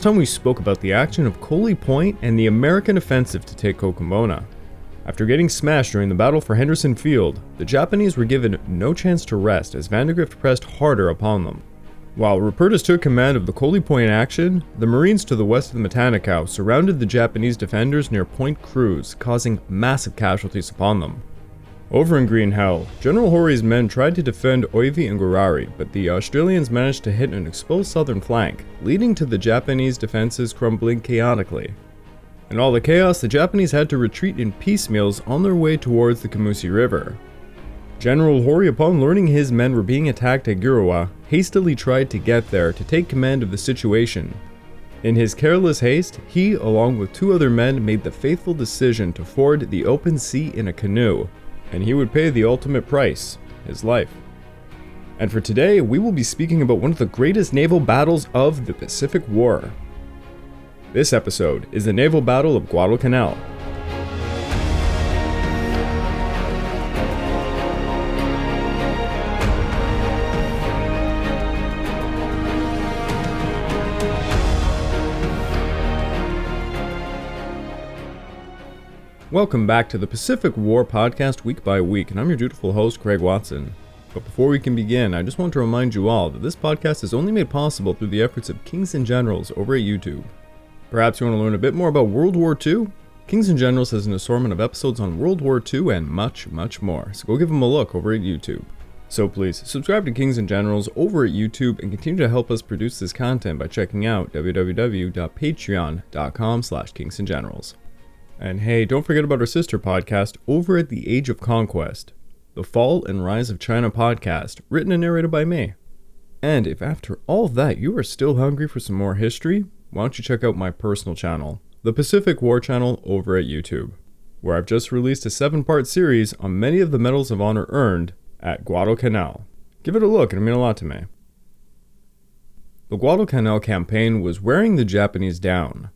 Last time we spoke about the action of Koli Point and the American offensive to take Kokumbona. After getting smashed during the battle for Henderson Field, the Japanese were given no chance to rest as Vandegrift pressed harder upon them. While Rupertus took command of the Koli Point action, the Marines to the west of the Matanikau surrounded the Japanese defenders near Point Cruz, causing massive casualties upon them. Over in Green Hell, General Hori's men tried to defend Oivi and Gorari, but the Australians managed to hit an exposed southern flank, leading to the Japanese defenses crumbling chaotically. In all the chaos, the Japanese had to retreat in piecemeals on their way towards the Kumusi River. General Hori, upon learning his men were being attacked at Giruwa, hastily tried to get there to take command of the situation. In his careless haste, he, along with two other men, made the faithful decision to ford the open sea in a canoe, and he would pay the ultimate price his life. And for today, we will be speaking about one of the greatest naval battles of the Pacific War. This episode is the Naval Battle of Guadalcanal. Welcome back to the Pacific War podcast week by week, and I'm your dutiful host, Craig Watson. But before we can begin, I just want to remind you all that this podcast is only made possible through the efforts of Kings and Generals over at YouTube. Perhaps you want to learn a bit more about World War II? Kings and Generals has an assortment of episodes on World War II and much, much more, so go give them a look over at YouTube. So please, subscribe to Kings and Generals over at YouTube and continue to help us produce this content by checking out www.patreon.com slash kingsandgenerals. And hey, don't forget about our sister podcast over at the Age of Conquest, the Fall and Rise of China podcast, written and narrated by me. And if after all that you are still hungry for some more history, why don't you check out my personal channel, the Pacific War Channel over at YouTube, where I've just released a seven part series on many of the medals of honor earned at Guadalcanal. Give it a look, it'll mean a lot to me. The Guadalcanal campaign was wearing the Japanese down,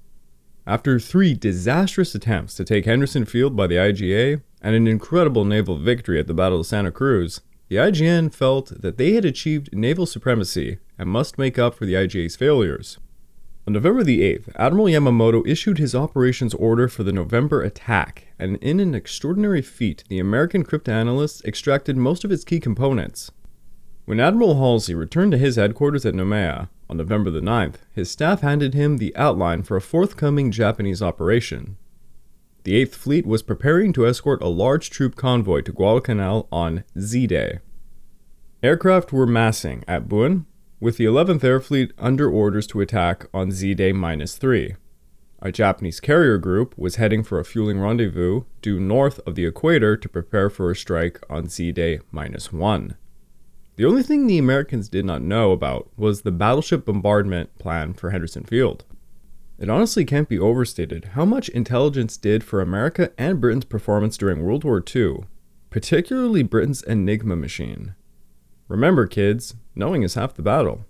after three disastrous attempts to take Henderson Field by the IGA and an incredible naval victory at the Battle of Santa Cruz, the IGN felt that they had achieved naval supremacy and must make up for the IGA's failures. On November the 8th, Admiral Yamamoto issued his operations order for the November attack, and in an extraordinary feat, the American cryptanalysts extracted most of its key components. When Admiral Halsey returned to his headquarters at Noumea, on November the 9th, his staff handed him the outline for a forthcoming Japanese operation. The 8th Fleet was preparing to escort a large troop convoy to Guadalcanal on Z Day. Aircraft were massing at Buin, with the 11th Air Fleet under orders to attack on Z Day minus 3. A Japanese carrier group was heading for a fueling rendezvous due north of the equator to prepare for a strike on Z Day minus 1. The only thing the Americans did not know about was the battleship bombardment plan for Henderson Field. It honestly can't be overstated how much intelligence did for America and Britain's performance during World War II, particularly Britain's Enigma machine. Remember, kids, knowing is half the battle.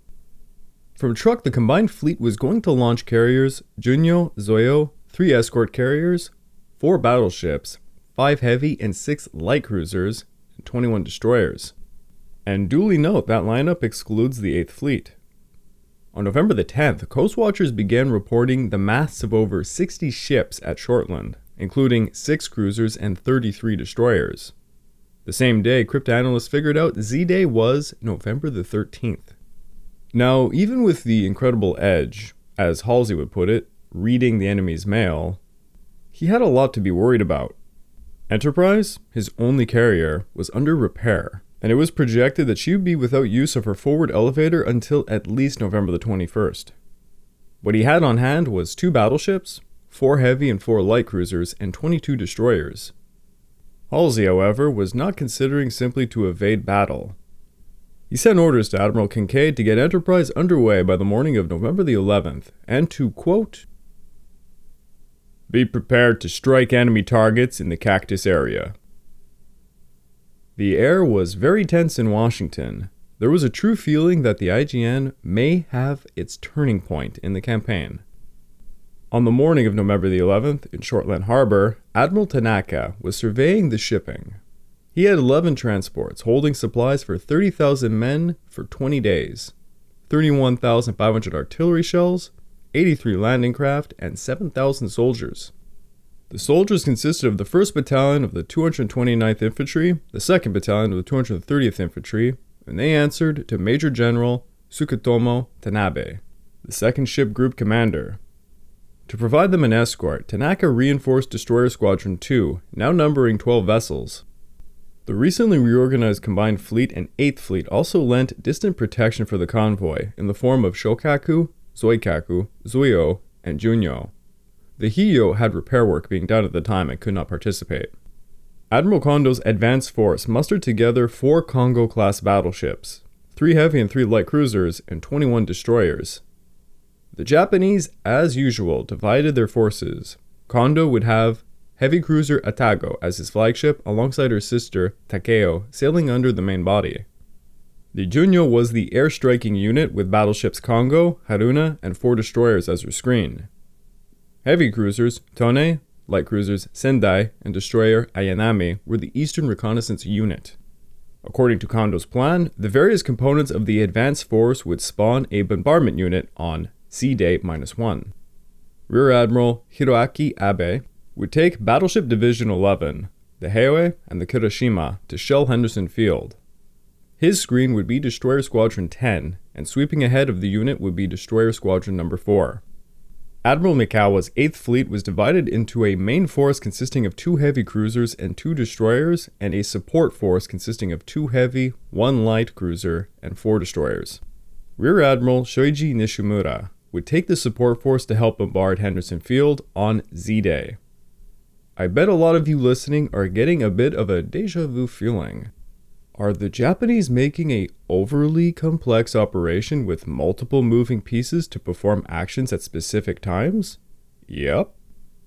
From Truk, the combined fleet was going to launch carriers Junyo, Zoyo, three escort carriers, four battleships, five heavy and six light cruisers, and 21 destroyers. And duly note that lineup excludes the 8th Fleet. On November the 10th, Coast Watchers began reporting the masts of over 60 ships at Shortland, including 6 cruisers and 33 destroyers. The same day, cryptanalysts figured out Z Day was November the 13th. Now, even with the incredible edge, as Halsey would put it, reading the enemy's mail, he had a lot to be worried about. Enterprise, his only carrier, was under repair, and it was projected that she would be without use of her forward elevator until at least November the 21st. What he had on hand was two battleships, four heavy and four light cruisers, and 22 destroyers. Halsey, however, was not considering simply to evade battle. He sent orders to Admiral Kinkaid to get Enterprise underway by the morning of November the 11th, and to, quote, be prepared to strike enemy targets in the Cactus area. The air was very tense in Washington. There was a true feeling that the IGN may have its turning point in the campaign. On the morning of November the 11th, in Shortland Harbor, Admiral Tanaka was surveying the shipping. He had 11 transports holding supplies for 30,000 men for 20 days, 31,500 artillery shells, 83 landing craft, and 7,000 soldiers. The soldiers consisted of the 1st Battalion of the 229th Infantry, the 2nd Battalion of the 230th Infantry, and they answered to Major General Tsukutomo Tanabe, the 2nd Ship Group Commander. To provide them an escort, Tanaka reinforced Destroyer Squadron 2, now numbering 12 vessels. The recently reorganized Combined Fleet and 8th Fleet also lent distant protection for the convoy in the form of Shokaku, Zuikaku, Zuiho, and Junyo. The Hiyo had repair work being done at the time and could not participate. Admiral Kondo's advance force mustered together four Kongo class battleships, three heavy and three light cruisers, and 21 destroyers. The Japanese, as usual, divided their forces. Kondo would have heavy cruiser Atago as his flagship alongside her sister Takao sailing under the main body. The Junyo was the air striking unit with battleships Kongo, Haruna, and four destroyers as her screen. Heavy cruisers Tone, light cruisers Sendai, and destroyer Ayanami were the eastern reconnaissance unit. According to Kondo's plan, the various components of the advance force would spawn a bombardment unit on C Day minus 1. Rear Admiral Hiroaki Abe would take Battleship Division 11, the Hiei and the Kirishima, to shell Henderson Field. His screen would be Destroyer Squadron 10, and sweeping ahead of the unit would be Destroyer Squadron number 4. Admiral Mikawa's 8th Fleet was divided into a main force consisting of two heavy cruisers and two destroyers, and a support force consisting of two heavy, one light cruiser, and four destroyers. Rear Admiral Shoji Nishimura would take the support force to help bombard Henderson Field on Z Day. I bet a lot of you listening are getting a bit of a deja vu feeling. Are the Japanese making a overly complex operation with multiple moving pieces to perform actions at specific times? Yep.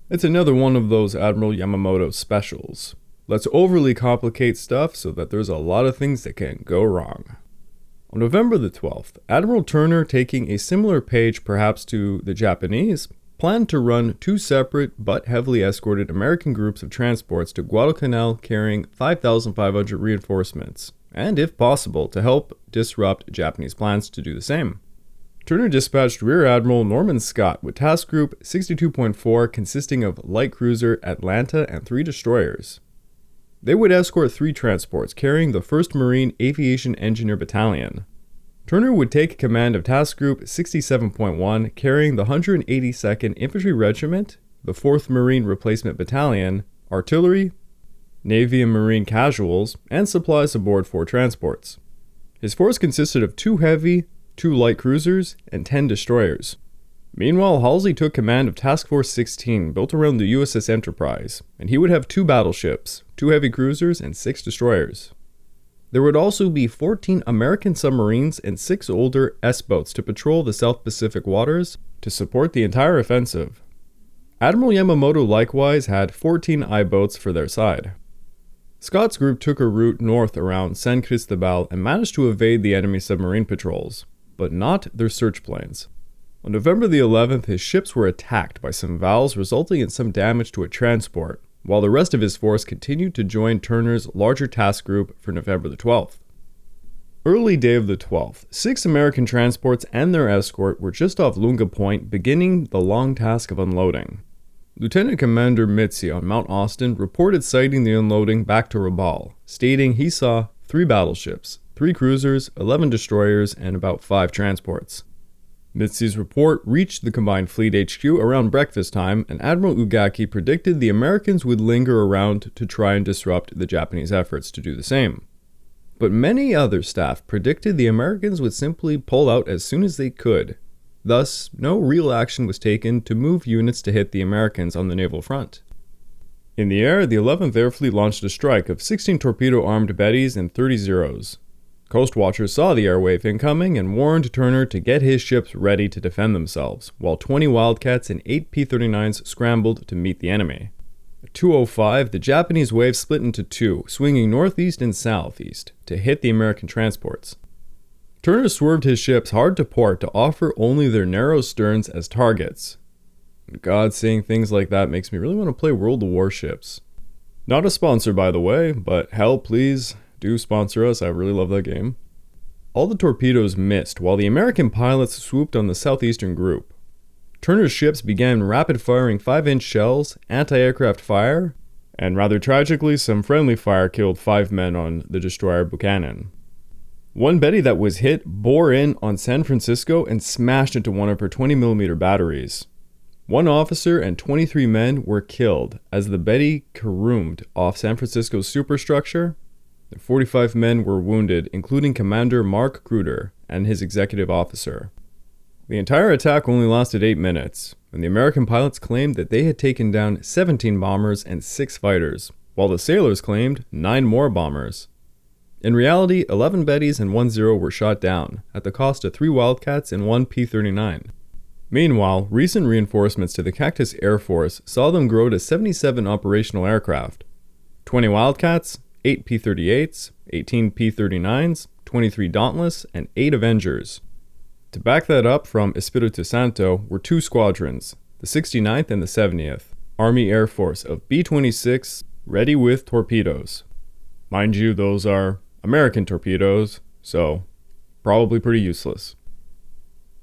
It's another one of those Admiral Yamamoto specials. Let's overly complicate stuff so that there's a lot of things that can go wrong. On November the 12th, Admiral Turner, taking a similar page perhaps to the Japanese, planned to run two separate but heavily escorted American groups of transports to Guadalcanal carrying 5,500 reinforcements, and if possible, to help disrupt Japanese plans to do the same. Turner dispatched Rear Admiral Norman Scott with Task Group 62.4 consisting of light cruiser Atlanta and three destroyers. They would escort three transports carrying the 1st Marine Aviation Engineer Battalion, Turner would take command of Task Group 67.1, carrying the 182nd Infantry Regiment, the 4th Marine Replacement Battalion, artillery, Navy and Marine casuals, and supplies aboard four transports. His force consisted of two heavy, two light cruisers, and 10 destroyers. Meanwhile, Halsey took command of Task Force 16, built around the USS Enterprise, and he would have two battleships, two heavy cruisers, and six destroyers. There would also be 14 American submarines and six older S boats to patrol the South Pacific waters to support the entire offensive. Admiral Yamamoto likewise had 14 I boats for their side. Scott's group took a route north around San Cristobal and managed to evade the enemy submarine patrols, but not their search planes. On November the 11th, his ships were attacked by some VALs, resulting in some damage to a transport, while the rest of his force continued to join Turner's larger task group for November the 12th. Early day of the 12th, six American transports and their escort were just off Lunga Point, beginning the long task of unloading. Lieutenant Commander Mitzi on Mount Austin reported sighting the unloading back to Rabaul, stating he saw three battleships, three cruisers, 11 destroyers, and about five transports. Mitzi's report reached the combined fleet HQ around breakfast time, and Admiral Ugaki predicted the Americans would linger around to try and disrupt the Japanese efforts to do the same. But many other staff predicted the Americans would simply pull out as soon as they could. Thus, no real action was taken to move units to hit the Americans on the naval front. In the air, the 11th Air Fleet launched a strike of 16 torpedo armed Bettys and 30 Zeros. Coast watchers saw the airwave incoming and warned Turner to get his ships ready to defend themselves, while 20 Wildcats and 8 P 39s scrambled to meet the enemy. At 205, the Japanese wave split into two, swinging northeast and southeast, to hit the American transports. Turner swerved his ships hard to port to offer only their narrow sterns as targets. God, seeing things like that makes me really want to play World of Warships. Not a sponsor, by the way, but hell, please, do sponsor us. I really love that game. All the torpedoes missed while the American pilots swooped on the southeastern group. Turner's ships began rapid firing 5 inch shells, anti aircraft fire, and rather tragically, some friendly fire killed five men on the destroyer Buchanan. One Betty that was hit bore in on San Francisco and smashed into one of her 20mm batteries. One officer and 23 men were killed as the Betty caroomed off San Francisco's superstructure. 45 men were wounded, including Commander Mark Crouter and his executive officer. The entire attack only lasted 8 minutes, and the American pilots claimed that they had taken down 17 bombers and 6 fighters, while the sailors claimed 9 more bombers. In reality, 11 Bettys and 1 Zero were shot down, at the cost of 3 Wildcats and 1 P 39. Meanwhile, recent reinforcements to the Cactus Air Force saw them grow to 77 operational aircraft 20 Wildcats, 8 P 38s, 18 P 39s, 23 Dauntless, and 8 Avengers. To back that up from Espiritu Santo were two squadrons, the 69th and the 70th, Army Air Force of B 26 ready with torpedoes. Mind you, those are American torpedoes, so probably pretty useless.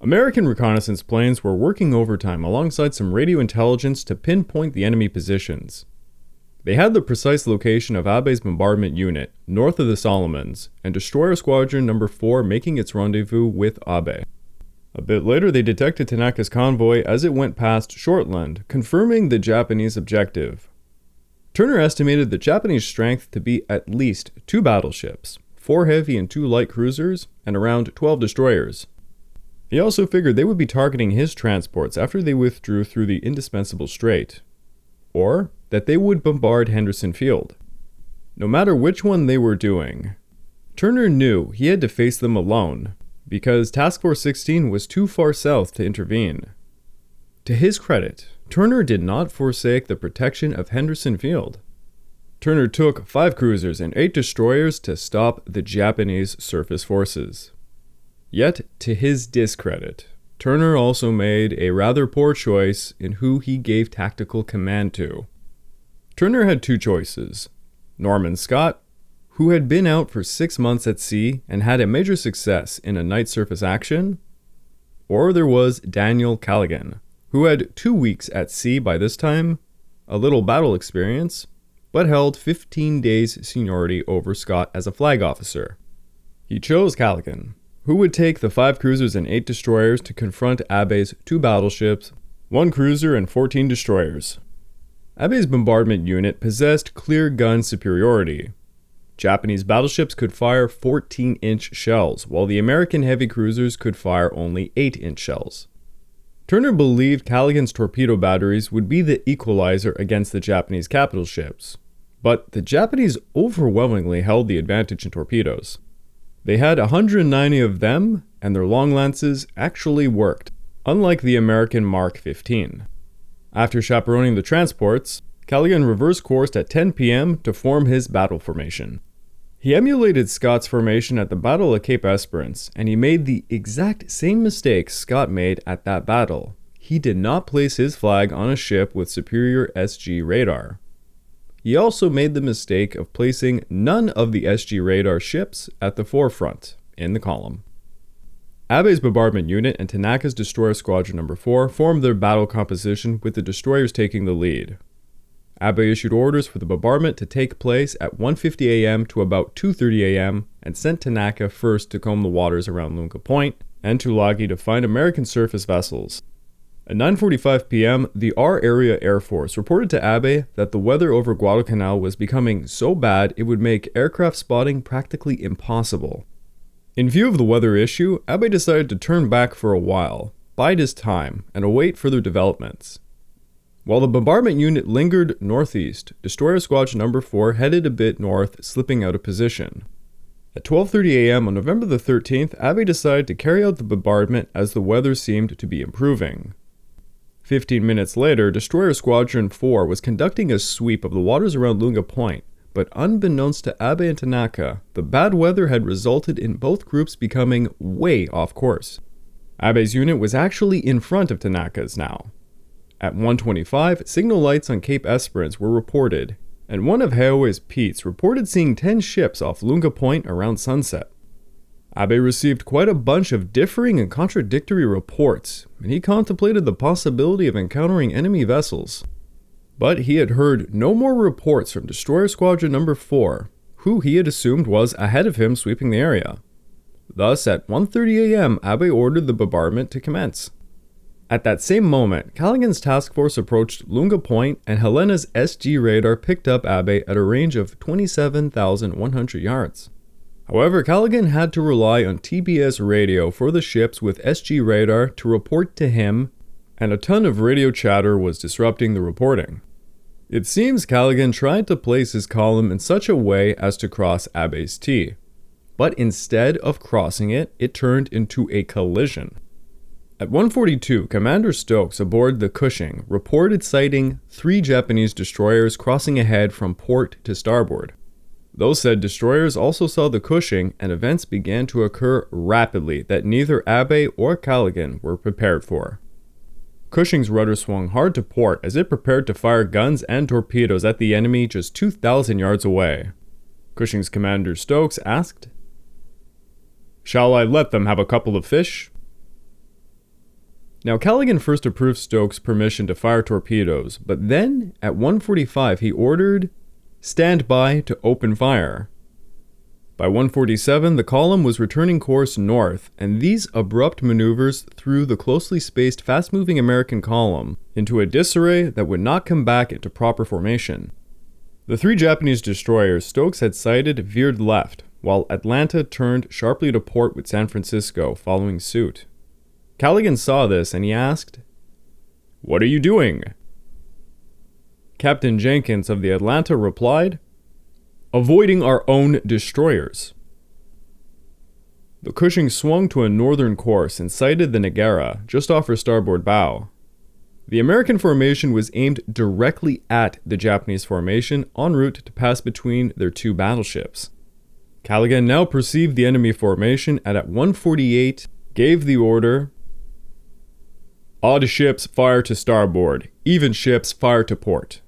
American reconnaissance planes were working overtime alongside some radio intelligence to pinpoint the enemy positions. They had the precise location of Abe's bombardment unit north of the Solomons, and Destroyer Squadron Number 4 making its rendezvous with Abe. A bit later, they detected Tanaka's convoy as it went past Shortland, confirming the Japanese objective. Turner estimated the Japanese strength to be at least two battleships, four heavy and two light cruisers, and around 12 destroyers. He also figured they would be targeting his transports after they withdrew through the indispensable strait, or that they would bombard Henderson Field. No matter which one they were doing, Turner knew he had to face them alone, because Task Force 16 was too far south to intervene. To his credit, Turner did not forsake the protection of Henderson Field. Turner took five cruisers and eight destroyers to stop the Japanese surface forces. Yet, to his discredit, Turner also made a rather poor choice in who he gave tactical command to. Turner had two choices Norman Scott who had been out for six months at sea and had a major success in a night surface action, or there was Daniel Callaghan, who had two weeks at sea by this time, a little battle experience, but held 15 days seniority over Scott as a flag officer. He chose Callaghan, who would take the five cruisers and eight destroyers to confront Abe's two battleships, one cruiser and 14 destroyers. Abe's bombardment unit possessed clear gun superiority, Japanese battleships could fire 14 inch shells, while the American heavy cruisers could fire only 8 inch shells. Turner believed Callaghan's torpedo batteries would be the equalizer against the Japanese capital ships, but the Japanese overwhelmingly held the advantage in torpedoes. They had 190 of them, and their long lances actually worked, unlike the American Mark 15. After chaperoning the transports, Callaghan reversed course at 10 p.m. to form his battle formation. He emulated Scott's formation at the Battle of Cape Esperance, and he made the exact same mistake Scott made at that battle. He did not place his flag on a ship with superior SG radar. He also made the mistake of placing none of the SG radar ships at the forefront in the column. Abe's bombardment unit and Tanaka's destroyer squadron number 4 formed their battle composition with the destroyers taking the lead, Abe issued orders for the bombardment to take place at 1:50 a.m. to about 2:30 a.m. and sent Tanaka first to comb the waters around Lunga Point and Tulagi to find American surface vessels. At 9:45 p.m., the R Area Air Force reported to Abe that the weather over Guadalcanal was becoming so bad it would make aircraft spotting practically impossible. In view of the weather issue, Abe decided to turn back for a while, bide his time, and await further developments. While the bombardment unit lingered northeast, Destroyer Squadron Number 4 headed a bit north, slipping out of position. At 12:30 a.m. on November the 13th, Abe decided to carry out the bombardment as the weather seemed to be improving. 15 minutes later, Destroyer Squadron 4 was conducting a sweep of the waters around Lunga Point, but unbeknownst to Abe and Tanaka, the bad weather had resulted in both groups becoming way off course. Abe's unit was actually in front of Tanaka's now, at 125, signal lights on Cape Esperance were reported, and one of Hiei's Pete's reported seeing 10 ships off Lunga Point around sunset. Abe received quite a bunch of differing and contradictory reports, and he contemplated the possibility of encountering enemy vessels. But he had heard no more reports from Destroyer Squadron Number 4, who he had assumed was ahead of him sweeping the area. Thus, at 1:30 a.m., Abe ordered the bombardment to commence. At that same moment, Callaghan's task force approached Lunga Point and Helena's SG radar picked up Abe at a range of 27,100 yards. However, Callaghan had to rely on TBS radio for the ships with SG radar to report to him, and a ton of radio chatter was disrupting the reporting. It seems Callaghan tried to place his column in such a way as to cross Abe's T, but instead of crossing it, it turned into a collision. At 142, Commander Stokes aboard the Cushing reported sighting three Japanese destroyers crossing ahead from port to starboard. Those said destroyers also saw the Cushing, and events began to occur rapidly that neither Abe or Callaghan were prepared for. Cushing's rudder swung hard to port as it prepared to fire guns and torpedoes at the enemy just 2,000 yards away. Cushing's commander Stokes asked, Shall I let them have a couple of fish? Now, Callaghan first approved Stokes' permission to fire torpedoes, but then, at 145, he ordered stand by to open fire. By 147, the column was returning course north, and these abrupt maneuvers threw the closely spaced, fast moving American column into a disarray that would not come back into proper formation. The three Japanese destroyers Stokes had sighted veered left, while Atlanta turned sharply to port with San Francisco following suit. Callaghan saw this and he asked, What are you doing? Captain Jenkins of the Atlanta replied, Avoiding our own destroyers. The Cushing swung to a northern course and sighted the Nagara just off her starboard bow. The American formation was aimed directly at the Japanese formation en route to pass between their two battleships. Callaghan now perceived the enemy formation and at 148 gave the order Odd ships fire to starboard, even ships fire to port.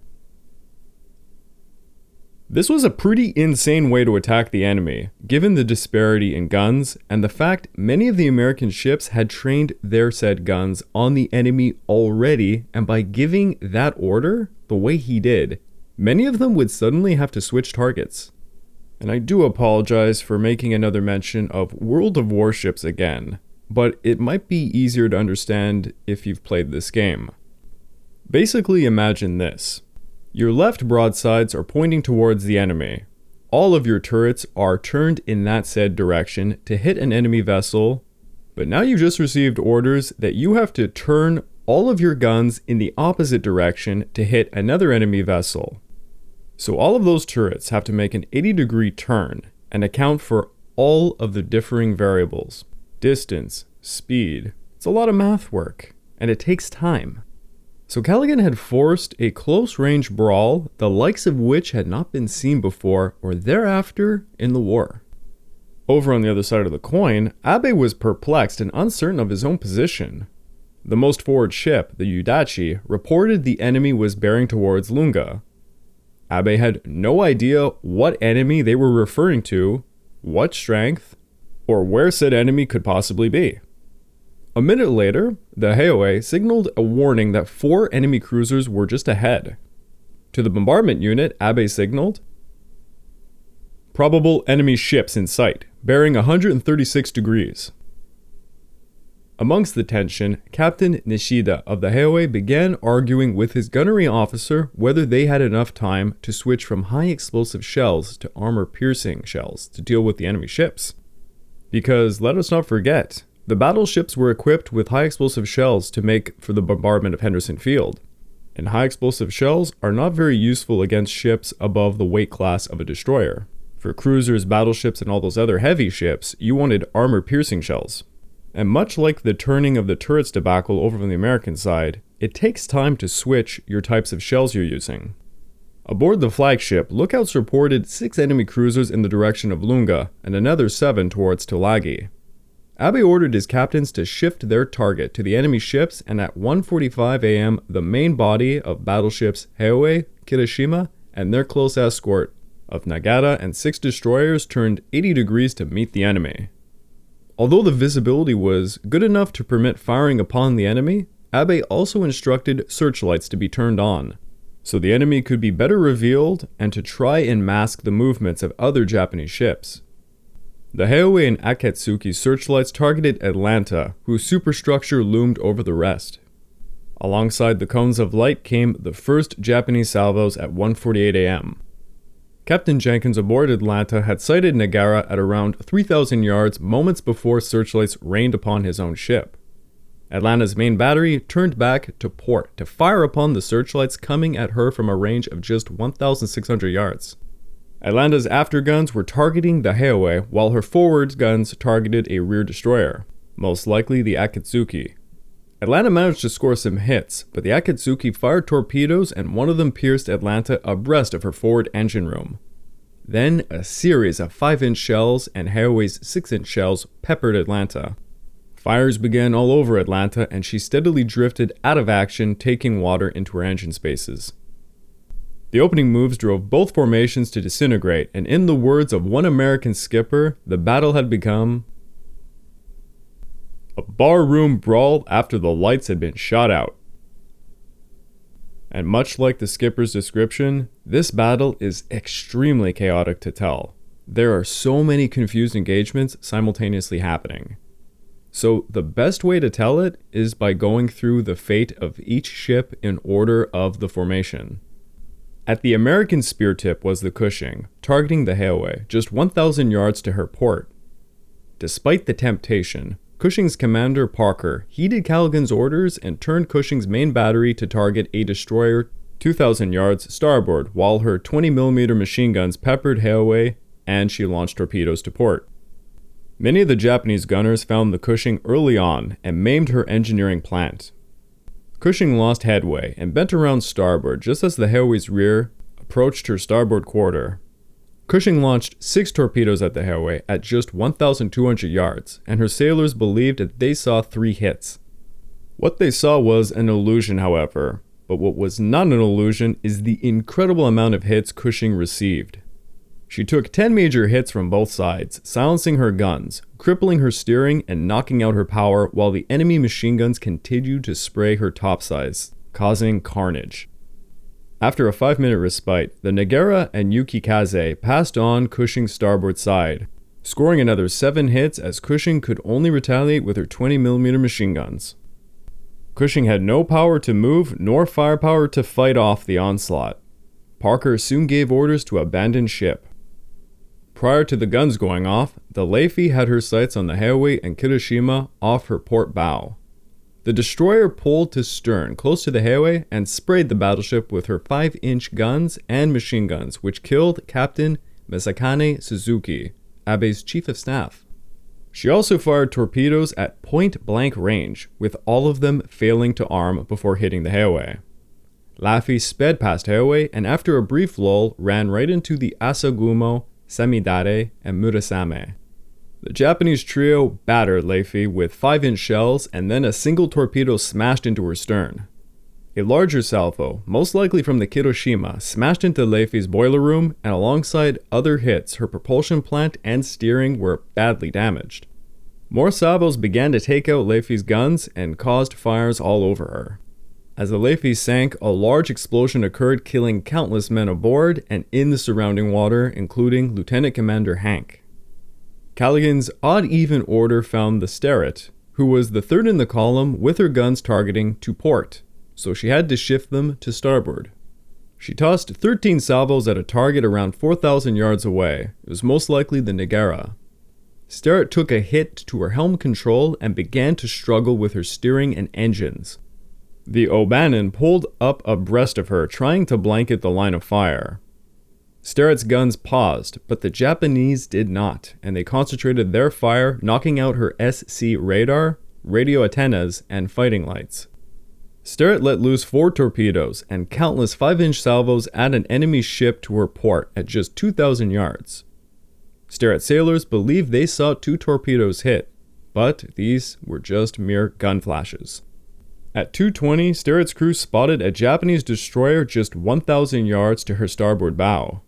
This was a pretty insane way to attack the enemy, given the disparity in guns and the fact many of the American ships had trained their said guns on the enemy already, and by giving that order the way he did, many of them would suddenly have to switch targets. And I do apologize for making another mention of World of Warships again but it might be easier to understand if you've played this game. Basically, imagine this your left broadsides are pointing towards the enemy. All of your turrets are turned in that said direction to hit an enemy vessel, but now you've just received orders that you have to turn all of your guns in the opposite direction to hit another enemy vessel. So all of those turrets have to make an 80 degree turn and account for all of the differing variables distance, speed. It's a lot of math work, and it takes time. So Callaghan had forced a close range brawl, the likes of which had not been seen before or thereafter in the war. Over on the other side of the coin, Abe was perplexed and uncertain of his own position. The most forward ship, the Yudachi, reported the enemy was bearing towards Lunga. Abe had no idea what enemy they were referring to, what strength, or where said enemy could possibly be. A minute later, the Hiei signaled a warning that four enemy cruisers were just ahead. To the bombardment unit, Abe signaled Probable enemy ships in sight, bearing 136 degrees. Amongst the tension, Captain Nishida of the Hiei began arguing with his gunnery officer whether they had enough time to switch from high explosive shells to armor piercing shells to deal with the enemy ships. Because let us not forget, the battleships were equipped with high explosive shells to make for the bombardment of Henderson Field. And high explosive shells are not very useful against ships above the weight class of a destroyer. For cruisers, battleships, and all those other heavy ships, you wanted armor piercing shells. And much like the turning of the turrets debacle over on the American side, it takes time to switch your types of shells you're using. Aboard the flagship, lookouts reported six enemy cruisers in the direction of Lunga and another seven towards Tulagi. Abe ordered his captains to shift their target to the enemy ships, and at 1:45 a.m., the main body of battleships Hiei, Kirishima, and their close escort of Nagara and six destroyers turned 80 degrees to meet the enemy. Although the visibility was good enough to permit firing upon the enemy, Abe also instructed searchlights to be turned on, so the enemy could be better revealed and to try and mask the movements of other Japanese ships. The Hiei and Akatsuki searchlights targeted Atlanta, whose superstructure loomed over the rest. Alongside the cones of light came the first Japanese salvos at 1:48 a.m. Captain Jenkins aboard Atlanta had sighted Nagara at around 3,000 yards moments before searchlights rained upon his own ship. Atlanta's main battery turned back to port to fire upon the searchlights coming at her from a range of just 1,600 yards. Atlanta's afterguns were targeting the Hiei, while her forward guns targeted a rear destroyer, most likely the Akatsuki. Atlanta managed to score some hits, but the Akatsuki fired torpedoes and one of them pierced Atlanta abreast of her forward engine room. Then, a series of 5 inch shells and Hiei's 6 inch shells peppered Atlanta. Fires began all over Atlanta, and she steadily drifted out of action, taking water into her engine spaces. The opening moves drove both formations to disintegrate, and in the words of one American skipper, the battle had become a barroom brawl after the lights had been shot out. And much like the skipper's description, this battle is extremely chaotic to tell. There are so many confused engagements simultaneously happening. So, the best way to tell it is by going through the fate of each ship in order of the formation. At the American spear tip was the Cushing, targeting the Hiei, just 1,000 yards to her port. Despite the temptation, Cushing's commander Parker heeded Callaghan's orders and turned Cushing's main battery to target a destroyer 2,000 yards starboard while her 20mm machine guns peppered Hiei and she launched torpedoes to port. Many of the Japanese gunners found the Cushing early on and maimed her engineering plant, Cushing lost headway and bent around starboard just as the Hiei's rear approached her starboard quarter. Cushing launched six torpedoes at the Hiei at just 1,200 yards, and her sailors believed that they saw three hits. What they saw was an illusion, however, but what was not an illusion is the incredible amount of hits Cushing received. She took 10 major hits from both sides, silencing her guns, crippling her steering, and knocking out her power while the enemy machine guns continued to spray her topsides, causing carnage. After a 5 minute respite, the Nagara and Yukikaze passed on Cushing's starboard side, scoring another 7 hits as Cushing could only retaliate with her 20mm machine guns. Cushing had no power to move nor firepower to fight off the onslaught. Parker soon gave orders to abandon ship. Prior to the guns going off, the Laffey had her sights on the Hiei and Kirishima off her port bow. The destroyer pulled to stern close to the Hiei and sprayed the battleship with her 5 inch guns and machine guns, which killed Captain Masakane Suzuki, Abe's chief of staff. She also fired torpedoes at point blank range, with all of them failing to arm before hitting the Hiei. Laffey sped past Hiei and after a brief lull ran right into the Asagumo Samidare, and Murasame. The Japanese trio battered Laffey with 5 inch shells and then a single torpedo smashed into her stern. A larger salvo, most likely from the Kirishima, smashed into Laffey's boiler room, and alongside other hits, her propulsion plant and steering were badly damaged. More salvos began to take out Laffey's guns and caused fires all over her. As the Laffey sank, a large explosion occurred, killing countless men aboard and in the surrounding water, including Lieutenant Commander Hank. Callaghan's odd even order found the Sterett, who was the third in the column with her guns targeting to port, so she had to shift them to starboard. She tossed 13 salvos at a target around 4,000 yards away. It was most likely the Nagara. Sterett took a hit to her helm control and began to struggle with her steering and engines. The O'Bannon pulled up abreast of her, trying to blanket the line of fire. Sterett's guns paused, but the Japanese did not, and they concentrated their fire, knocking out her SC radar, radio antennas, and fighting lights. Sterett let loose four torpedoes and countless 5 inch salvos at an enemy ship to her port at just 2,000 yards. Sterett sailors believe they saw two torpedoes hit, but these were just mere gun flashes. At 2:20, Sterett's crew spotted a Japanese destroyer just 1,000 yards to her starboard bow.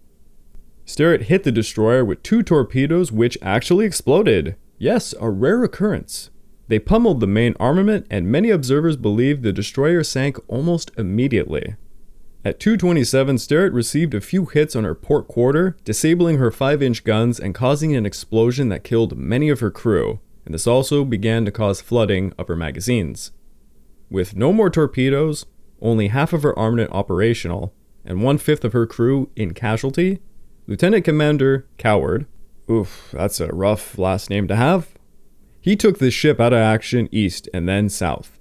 Sterett hit the destroyer with two torpedoes, which actually exploded. Yes, a rare occurrence. They pummeled the main armament, and many observers believe the destroyer sank almost immediately. At 227, Sterett received a few hits on her port quarter, disabling her 5 inch guns and causing an explosion that killed many of her crew, and this also began to cause flooding of her magazines. With no more torpedoes, only half of her armament operational, and one fifth of her crew in casualty, Lieutenant Commander Coward, oof, that's a rough last name to have, he took the ship out of action east and then south.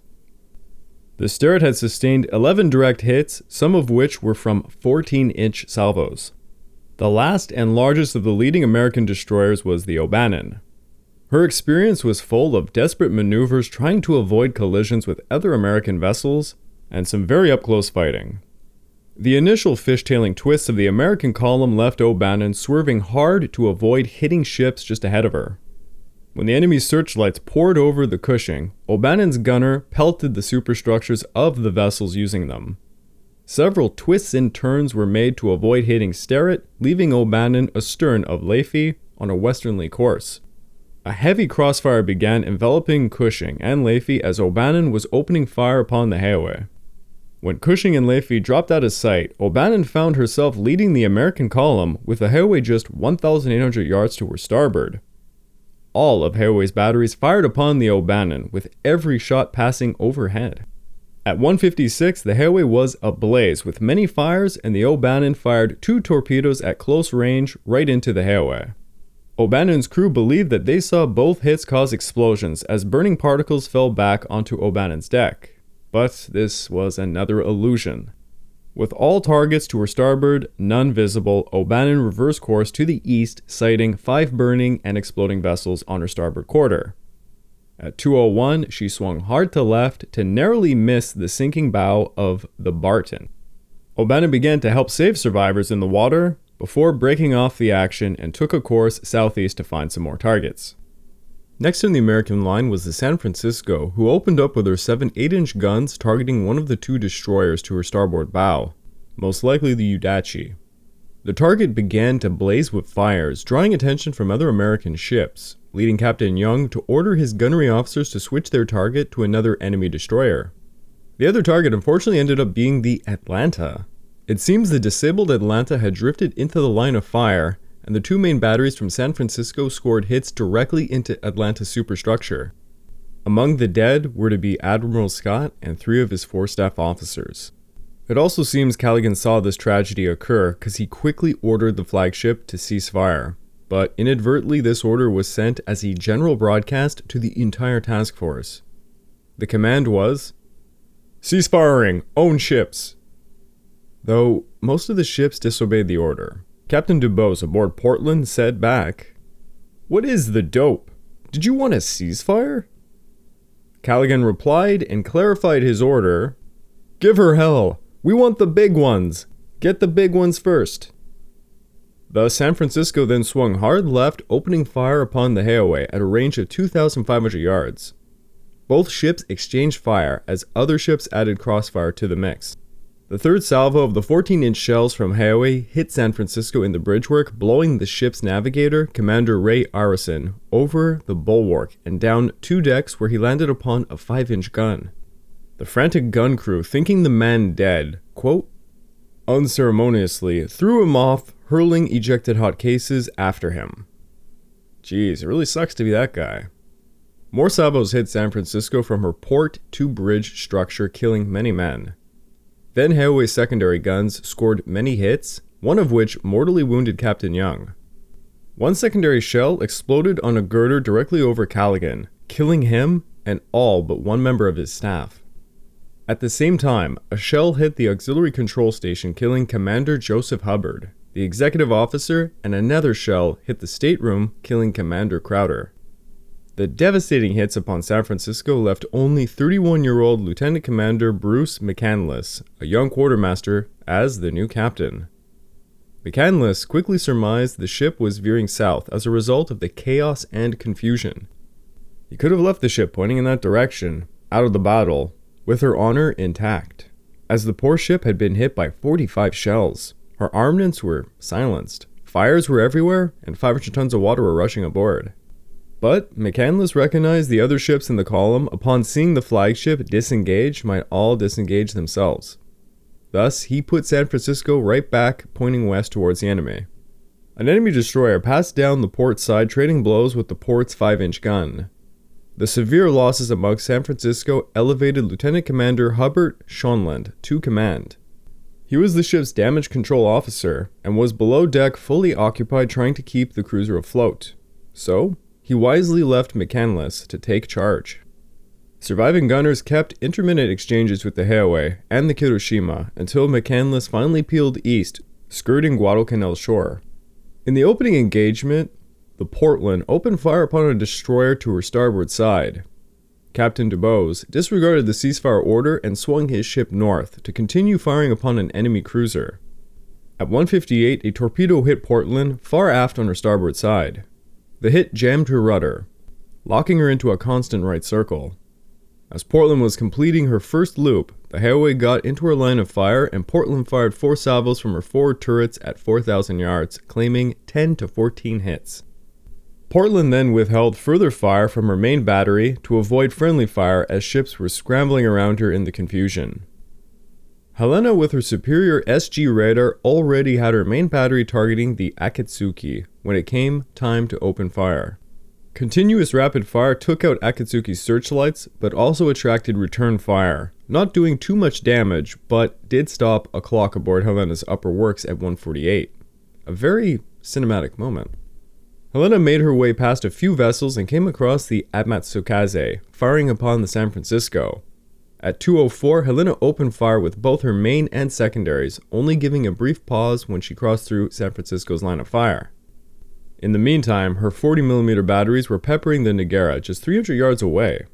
The Sterett had sustained 11 direct hits, some of which were from 14 inch salvos. The last and largest of the leading American destroyers was the O'Bannon. Her experience was full of desperate maneuvers trying to avoid collisions with other American vessels and some very up close fighting. The initial fishtailing twists of the American column left O'Bannon swerving hard to avoid hitting ships just ahead of her. When the enemy's searchlights poured over the Cushing, O'Bannon's gunner pelted the superstructures of the vessels using them. Several twists and turns were made to avoid hitting Sterett, leaving O'Bannon astern of Laffey on a westerly course. A heavy crossfire began enveloping Cushing and Laffey as O'Bannon was opening fire upon the Hiei. When Cushing and Laffey dropped out of sight, O'Bannon found herself leading the American column with the Hiei just 1,800 yards to her starboard all of Hiei's batteries fired upon the O'Bannon, with every shot passing overhead. At 156, the Hiei was ablaze with many fires, and the O'Bannon fired two torpedoes at close range right into the Hiei. O'Bannon's crew believed that they saw both hits cause explosions as burning particles fell back onto O'Bannon's deck. But this was another illusion. With all targets to her starboard, none visible, O'Bannon reversed course to the east, sighting five burning and exploding vessels on her starboard quarter. At 201, she swung hard to left to narrowly miss the sinking bow of the Barton. O'Bannon began to help save survivors in the water before breaking off the action and took a course southeast to find some more targets. Next in the American line was the San Francisco, who opened up with her seven 8 inch guns targeting one of the two destroyers to her starboard bow, most likely the Yudachi. The target began to blaze with fires, drawing attention from other American ships, leading Captain Young to order his gunnery officers to switch their target to another enemy destroyer. The other target unfortunately ended up being the Atlanta. It seems the disabled Atlanta had drifted into the line of fire and the two main batteries from San Francisco scored hits directly into Atlanta's superstructure. Among the dead were to be Admiral Scott and three of his four staff officers. It also seems Callaghan saw this tragedy occur because he quickly ordered the flagship to cease fire, but inadvertently this order was sent as a general broadcast to the entire task force. The command was Cease firing! Own ships! Though most of the ships disobeyed the order, Captain Dubose aboard Portland said back, What is the dope? Did you want a ceasefire? Callaghan replied and clarified his order Give her hell! We want the big ones! Get the big ones first! The San Francisco then swung hard left, opening fire upon the Hiei at a range of 2,500 yards. Both ships exchanged fire as other ships added crossfire to the mix. The third salvo of the 14 inch shells from Hiei hit San Francisco in the bridgework, blowing the ship's navigator, Commander Rae Arison, over the bulwark and down two decks where he landed upon a 5 inch gun. The frantic gun crew, thinking the man dead, quote, unceremoniously threw him off, hurling ejected hot cases after him. Geez, it really sucks to be that guy. More salvos hit San Francisco from her port to bridge structure, killing many men. Then Hiei's secondary guns scored many hits, one of which mortally wounded Captain Young. One secondary shell exploded on a girder directly over Callaghan, killing him and all but one member of his staff. At the same time, a shell hit the auxiliary control station, killing Commander Joseph Hubbard. The executive officer and another shell hit the stateroom, killing Commander Crouter. The devastating hits upon San Francisco left only 31 year old Lieutenant Commander Bruce McCandless, a young quartermaster, as the new captain. McCandless quickly surmised the ship was veering south as a result of the chaos and confusion. He could have left the ship pointing in that direction, out of the battle, with her honor intact, as the poor ship had been hit by 45 shells. Her armaments were silenced, fires were everywhere, and 500 tons of water were rushing aboard. But McCandless recognized the other ships in the column upon seeing the flagship disengage might all disengage themselves. Thus, he put San Francisco right back, pointing west towards the enemy. An enemy destroyer passed down the port side, trading blows with the port's 5 inch gun. The severe losses amongst San Francisco elevated Lieutenant Commander Herbert Schonland to command. He was the ship's damage control officer and was below deck fully occupied trying to keep the cruiser afloat. So, he wisely left McCandless to take charge. Surviving gunners kept intermittent exchanges with the Hiei and the Kirishima until McCandless finally peeled east, skirting Guadalcanal shore. In the opening engagement, the Portland opened fire upon a destroyer to her starboard side. Captain Dubose disregarded the ceasefire order and swung his ship north to continue firing upon an enemy cruiser. At 158, a torpedo hit Portland far aft on her starboard side. The hit jammed her rudder, locking her into a constant right circle. As Portland was completing her first loop, the Hiei got into her line of fire and Portland fired four salvos from her forward turrets at 4,000 yards, claiming 10 to 14 hits. Portland then withheld further fire from her main battery to avoid friendly fire as ships were scrambling around her in the confusion. Helena, with her superior SG radar, already had her main battery targeting the Akatsuki when it came time to open fire. Continuous rapid fire took out Akatsuki's searchlights, but also attracted return fire, not doing too much damage, but did stop a clock aboard Helena's upper works at 148. A very cinematic moment. Helena made her way past a few vessels and came across the Amatsukaze, firing upon the San Francisco, at 204, Helena opened fire with both her main and secondaries, only giving a brief pause when she crossed through San Francisco's line of fire. In the meantime, her 40mm batteries were peppering the Nagara just 300 yards away.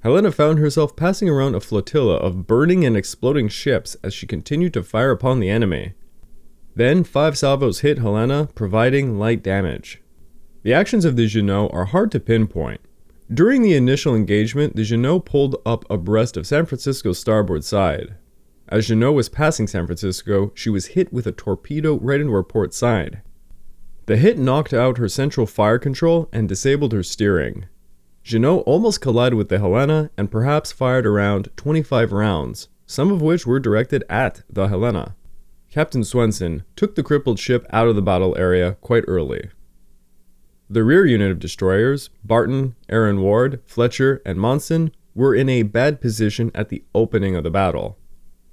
Helena found herself passing around a flotilla of burning and exploding ships as she continued to fire upon the enemy. Then, five salvos hit Helena, providing light damage. The actions of the Juneau are hard to pinpoint, during the initial engagement, the Juneau pulled up abreast of San Francisco's starboard side. As Juneau was passing San Francisco, she was hit with a torpedo right into her port side. The hit knocked out her central fire control and disabled her steering. Juneau almost collided with the Helena and perhaps fired around 25 rounds, some of which were directed at the Helena. Captain Swenson took the crippled ship out of the battle area quite early. The rear unit of destroyers, Barton, Aaron Ward, Fletcher, and Monssen, were in a bad position at the opening of the battle.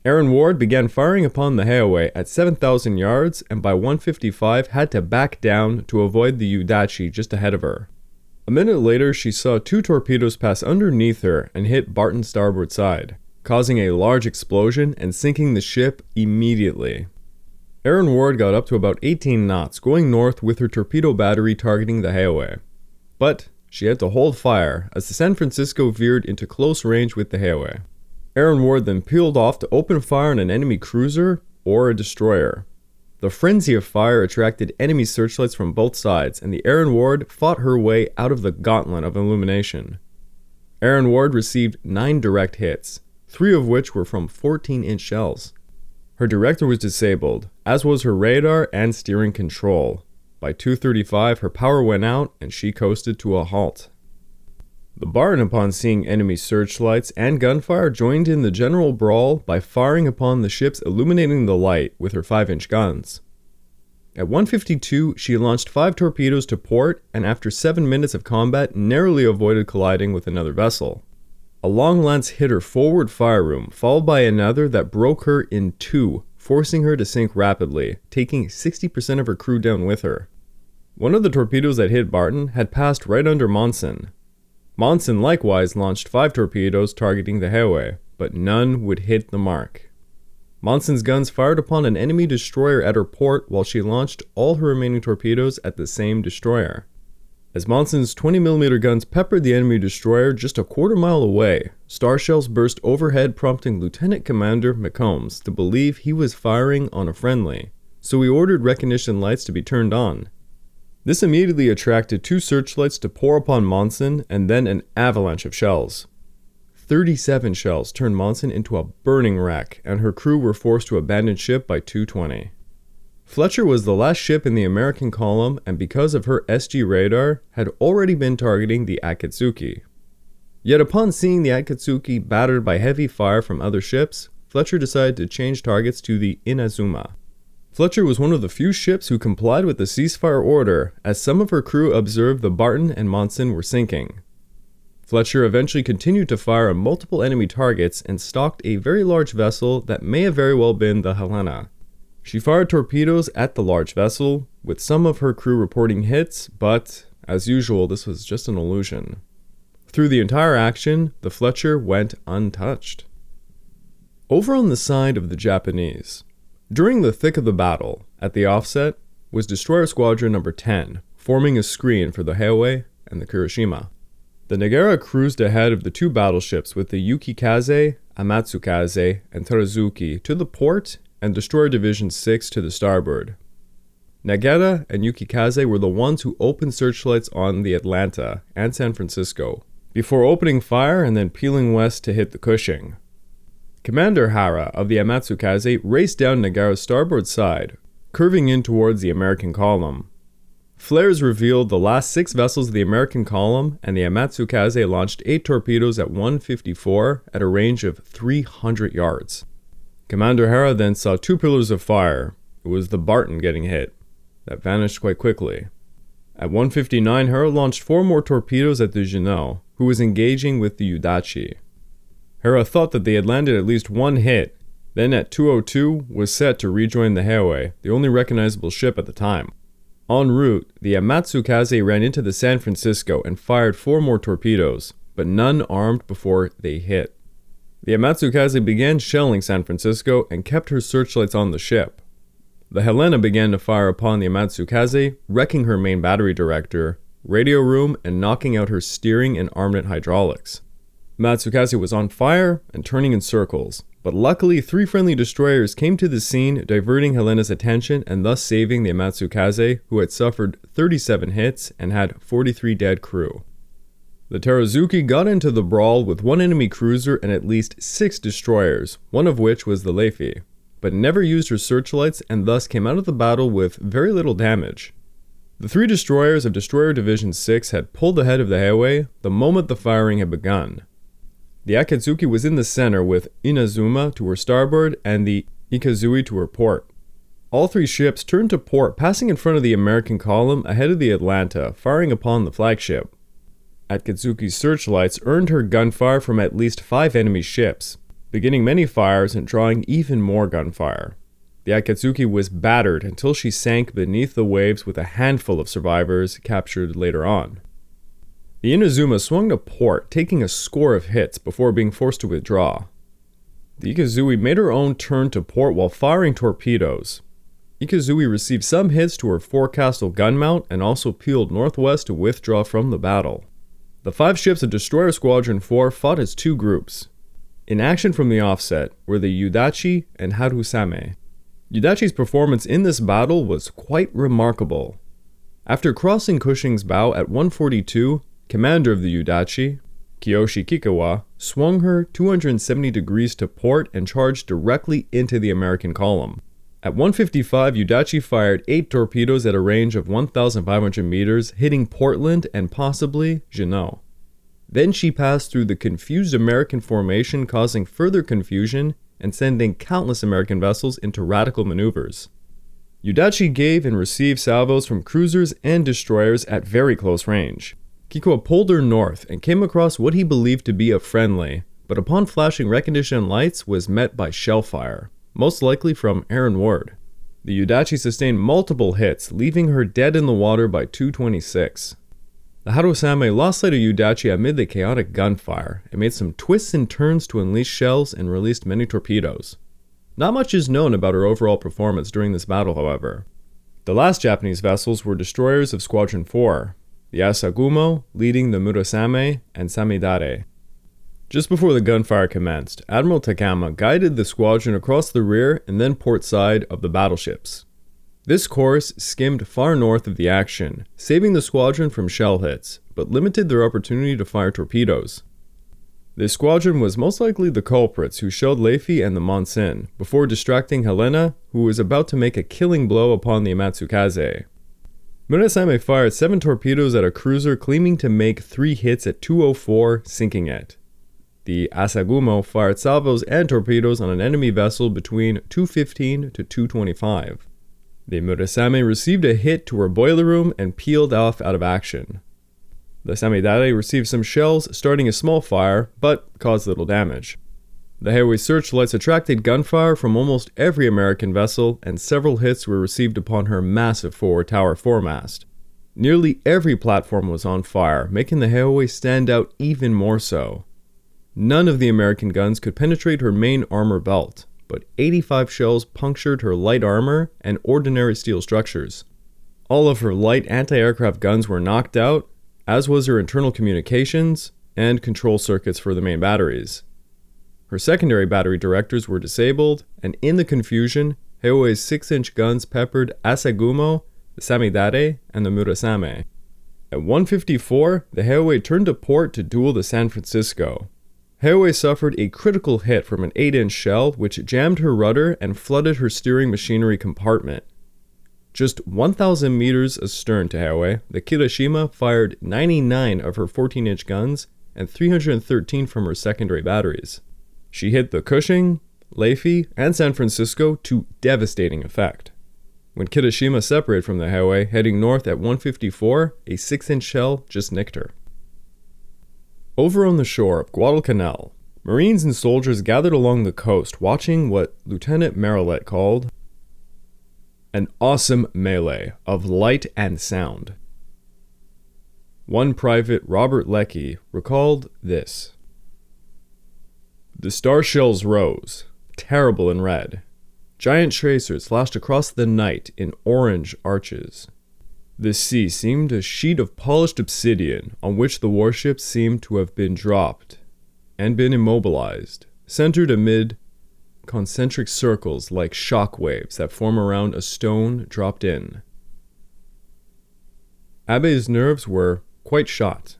Aaron Ward began firing upon the Hiei at 7,000 yards and by 155 had to back down to avoid the Yudachi just ahead of her. A minute later, she saw two torpedoes pass underneath her and hit Barton's starboard side, causing a large explosion and sinking the ship immediately. Aaron Ward got up to about 18 knots, going north with her torpedo battery targeting the Hiei. But she had to hold fire as the San Francisco veered into close range with the Hiei. Aaron Ward then peeled off to open fire on an enemy cruiser or a destroyer. The frenzy of fire attracted enemy searchlights from both sides, and the Aaron Ward fought her way out of the gauntlet of illumination. Aaron Ward received nine direct hits, three of which were from 14 inch shells. Her director was disabled, as was her radar and steering control. By 2:35, her power went out and she coasted to a halt. The Barton, upon seeing enemy searchlights and gunfire, joined in the general brawl by firing upon the ships illuminating the light with her 5-inch guns. At 152, she launched five torpedoes to port and after 7 minutes of combat narrowly avoided colliding with another vessel. A long lance hit her forward fire room, followed by another that broke her in two, forcing her to sink rapidly, taking 60% of her crew down with her. One of the torpedoes that hit Barton had passed right under Monssen. Monssen likewise launched five torpedoes targeting the Hiei, but none would hit the mark. Monssen's guns fired upon an enemy destroyer at her port while she launched all her remaining torpedoes at the same destroyer. As Monssen's 20mm guns peppered the enemy destroyer just a quarter mile away, star shells burst overhead, prompting Lieutenant Commander McCombs to believe he was firing on a friendly, so he ordered recognition lights to be turned on. This immediately attracted two searchlights to pour upon Monssen and then an avalanche of shells. 37 shells turned Monssen into a burning wreck, and her crew were forced to abandon ship by 220. Fletcher was the last ship in the American column and because of her SG radar had already been targeting the Akatsuki. Yet upon seeing the Akatsuki battered by heavy fire from other ships, Fletcher decided to change targets to the Inazuma. Fletcher was one of the few ships who complied with the ceasefire order, as some of her crew observed the Barton and Monssen were sinking. Fletcher eventually continued to fire on multiple enemy targets and stalked a very large vessel that may have very well been the Helena. She fired torpedoes at the large vessel, with some of her crew reporting hits, but, as usual, this was just an illusion. Through the entire action, the Fletcher went untouched. Over on the side of the Japanese, during the thick of the battle, at the offset, was Destroyer Squadron Number 10, forming a screen for the Hiei and the Kirishima. The Nagara cruised ahead of the two battleships with the Yukikaze, Amatsukaze, and Teruzuki to the port and Destroyer Division 6 to the starboard. Nagara and Yukikaze were the ones who opened searchlights on the Atlanta and San Francisco, before opening fire and then peeling west to hit the Cushing. Commander Hara of the Amatsukaze raced down Nagara's starboard side, curving in towards the American column. Flares revealed the last six vessels of the American column, and the Amatsukaze launched eight torpedoes at 154 at a range of 300 yards. Commander Hara then saw two pillars of fire. It was the Barton getting hit. That vanished quite quickly. At 159, Hara launched four more torpedoes at the Juneau, who was engaging with the Yudachi. Hara thought that they had landed at least one hit, then at 202 was set to rejoin the Hiei, the only recognizable ship at the time. En route, the Amatsukaze ran into the San Francisco and fired four more torpedoes, but none armed before they hit. The Amatsukaze began shelling San Francisco and kept her searchlights on the ship. The Helena began to fire upon the Amatsukaze, wrecking her main battery director, radio room, and knocking out her steering and armament hydraulics. Matsukaze was on fire and turning in circles, but luckily three friendly destroyers came to the scene, diverting Helena's attention and thus saving the Matsukaze, who had suffered 37 hits and had 43 dead crew. The Teruzuki got into the brawl with one enemy cruiser and at least six destroyers, one of which was the Laffey, but never used her searchlights and thus came out of the battle with very little damage. The three destroyers of Destroyer Division 6 had pulled ahead of the Hiei the moment the firing had begun, the Akatsuki was in the center with Inazuma to her starboard and the Ikazuchi to her port. All three ships turned to port, passing in front of the American column ahead of the Atlanta, firing upon the flagship. Akatsuki's searchlights earned her gunfire from at least five enemy ships, beginning many fires and drawing even more gunfire. The Akatsuki was battered until she sank beneath the waves with a handful of survivors captured later on. The Inazuma swung to port, taking a score of hits before being forced to withdraw. The Ikazuchi made her own turn to port while firing torpedoes. Ikazuchi received some hits to her forecastle gun mount and also peeled northwest to withdraw from the battle. The five ships of Destroyer Squadron 4 fought as two groups. In action from the offset were the Yudachi and Harusame. Yudachi's performance in this battle was quite remarkable. After crossing Cushing's bow at 142, commander of the Yudachi, Kiyoshi Kikkawa, swung her 270 degrees to port and charged directly into the American column. At 155, Yudachi fired eight torpedoes at a range of 1,500 meters, hitting Portland and possibly Juneau. Then she passed through the confused American formation, causing further confusion and sending countless American vessels into radical maneuvers. Yudachi gave and received salvos from cruisers and destroyers at very close range. Kikkawa pulled her north and came across what he believed to be a friendly, but upon flashing recognition lights was met by shell fire, most likely from Aaron Ward. The Yudachi sustained multiple hits, leaving her dead in the water by 226. The Harusame lost sight of Yudachi amid the chaotic gunfire and made some twists and turns to unleash shells and released many torpedoes. Not much is known about her overall performance during this battle, however. The last Japanese vessels were destroyers of Squadron 4, the Asagumo leading the Murasame and Samidare. Just before the gunfire commenced, Admiral Takama guided the squadron across the rear and then port side of the battleships. This course skimmed far north of the action, saving the squadron from shell hits, but limited their opportunity to fire torpedoes. This squadron was most likely the culprits who shelled Laffey and the Monssen, before distracting Helena, who was about to make a killing blow upon the Amatsukaze. Murasame fired seven torpedoes at a cruiser, claiming to make three hits at 204, sinking it. The Asagumo fired salvos and torpedoes on an enemy vessel between 215 to 225. The Murasame received a hit to her boiler room and peeled off out of action. The Samidare received some shells, starting a small fire, but caused little damage. The Hiei searchlights attracted gunfire from almost every American vessel, and several hits were received upon her massive forward tower foremast. Nearly every platform was on fire, making the Hiei stand out even more so. None of the American guns could penetrate her main armor belt, but 85 shells punctured her light armor and ordinary steel structures. All of her light anti aircraft guns were knocked out, as was her internal communications and control circuits for the main batteries. Her secondary battery directors were disabled, and in the confusion, Hiei's 6 inch guns peppered Asagumo, the Samidare, and the Murasame. At 154, the Hiei turned to port to duel the San Francisco. Hiei suffered a critical hit from an 8 inch shell, which jammed her rudder and flooded her steering machinery compartment. Just 1,000 meters astern to Hiei, the Kirishima fired 99 of her 14 inch guns and 313 from her secondary batteries. She hit the Cushing, Laffey, and San Francisco to devastating effect. When Kirishima separated from the Hiei, heading north at 154, a 6 inch shell just nicked her. Over on the shore of Guadalcanal, Marines and soldiers gathered along the coast watching what Lieutenant Marillet called an awesome melee of light and sound. One private, Robert Leckie, recalled this The star shells rose, terrible and red. Giant tracers flashed across the night in orange arches. The sea seemed a sheet of polished obsidian on which the warships seemed to have been dropped and been immobilized, centered amid concentric circles like shock waves that form around a stone dropped in. Abe's nerves were quite shot.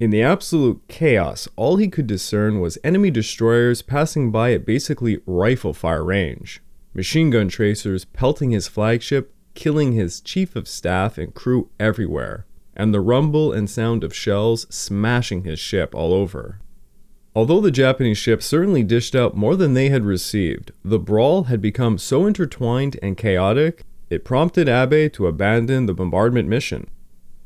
In the absolute chaos, all he could discern was enemy destroyers passing by at basically rifle fire range, machine gun tracers pelting his flagship, killing his chief of staff and crew everywhere, and the rumble and sound of shells smashing his ship all over. Although the Japanese ship certainly dished out more than they had received, the brawl had become so intertwined and chaotic, it prompted Abe to abandon the bombardment mission.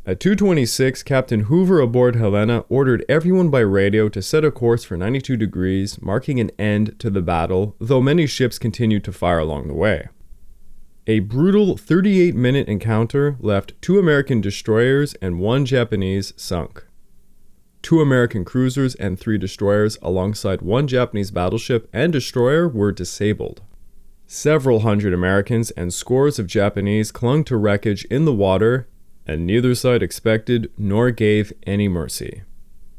At 2:26, Captain Hoover aboard Helena ordered everyone by radio to set a course for 92 degrees, marking an end to the battle, though many ships continued to fire along the way. A brutal 38-minute encounter left two American destroyers and one Japanese sunk two American cruisers and three destroyers, alongside one Japanese battleship and destroyer, were disabled. Several hundred Americans and scores of Japanese clung to wreckage in the water, and neither side expected nor gave any mercy.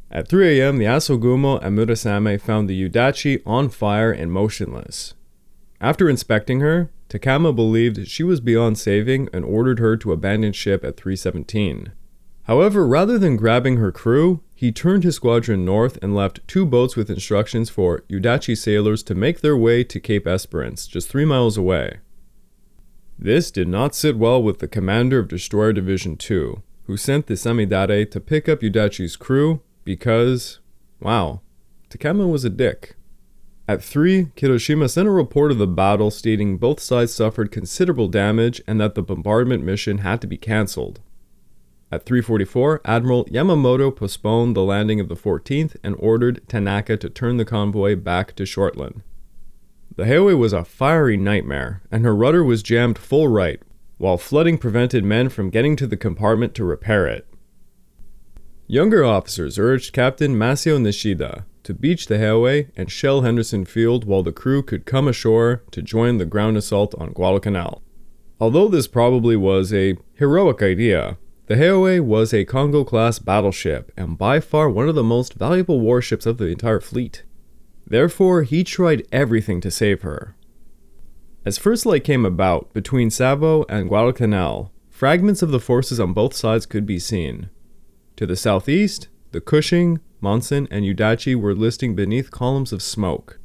At 3 a.m., the Asagumo and Murasame found the Yudachi on fire and motionless. After inspecting her, Takama believed she was beyond saving and ordered her to abandon ship at 317. However, rather than grabbing her crew, he turned his squadron north and left two boats with instructions for Yudachi sailors to make their way to Cape Esperance, just three miles away. This did not sit well with the commander of Destroyer Division 2, who sent the Samidare to pick up Yudachi's crew because, wow, Takama was a dick. At 3, Kirishima sent a report of the battle stating both sides suffered considerable damage and that the bombardment mission had to be cancelled. At 3:44, Admiral Yamamoto postponed the landing of the 14th and ordered Tanaka to turn the convoy back to Shortland. The Hiei was a fiery nightmare, and her rudder was jammed full right, while flooding prevented men from getting to the compartment to repair it. Younger officers urged Captain Masao Nishida to beach the Hiei and shell Henderson Field while the crew could come ashore to join the ground assault on Guadalcanal. Although this probably was a heroic idea, the Hiei was a Kongo class battleship and by far one of the most valuable warships of the entire fleet. Therefore, he tried everything to save her. As First Light came about between Savo and Guadalcanal, fragments of the forces on both sides could be seen. To the southeast, the Cushing, Monssen, and Yudachi were listing beneath columns of smoke.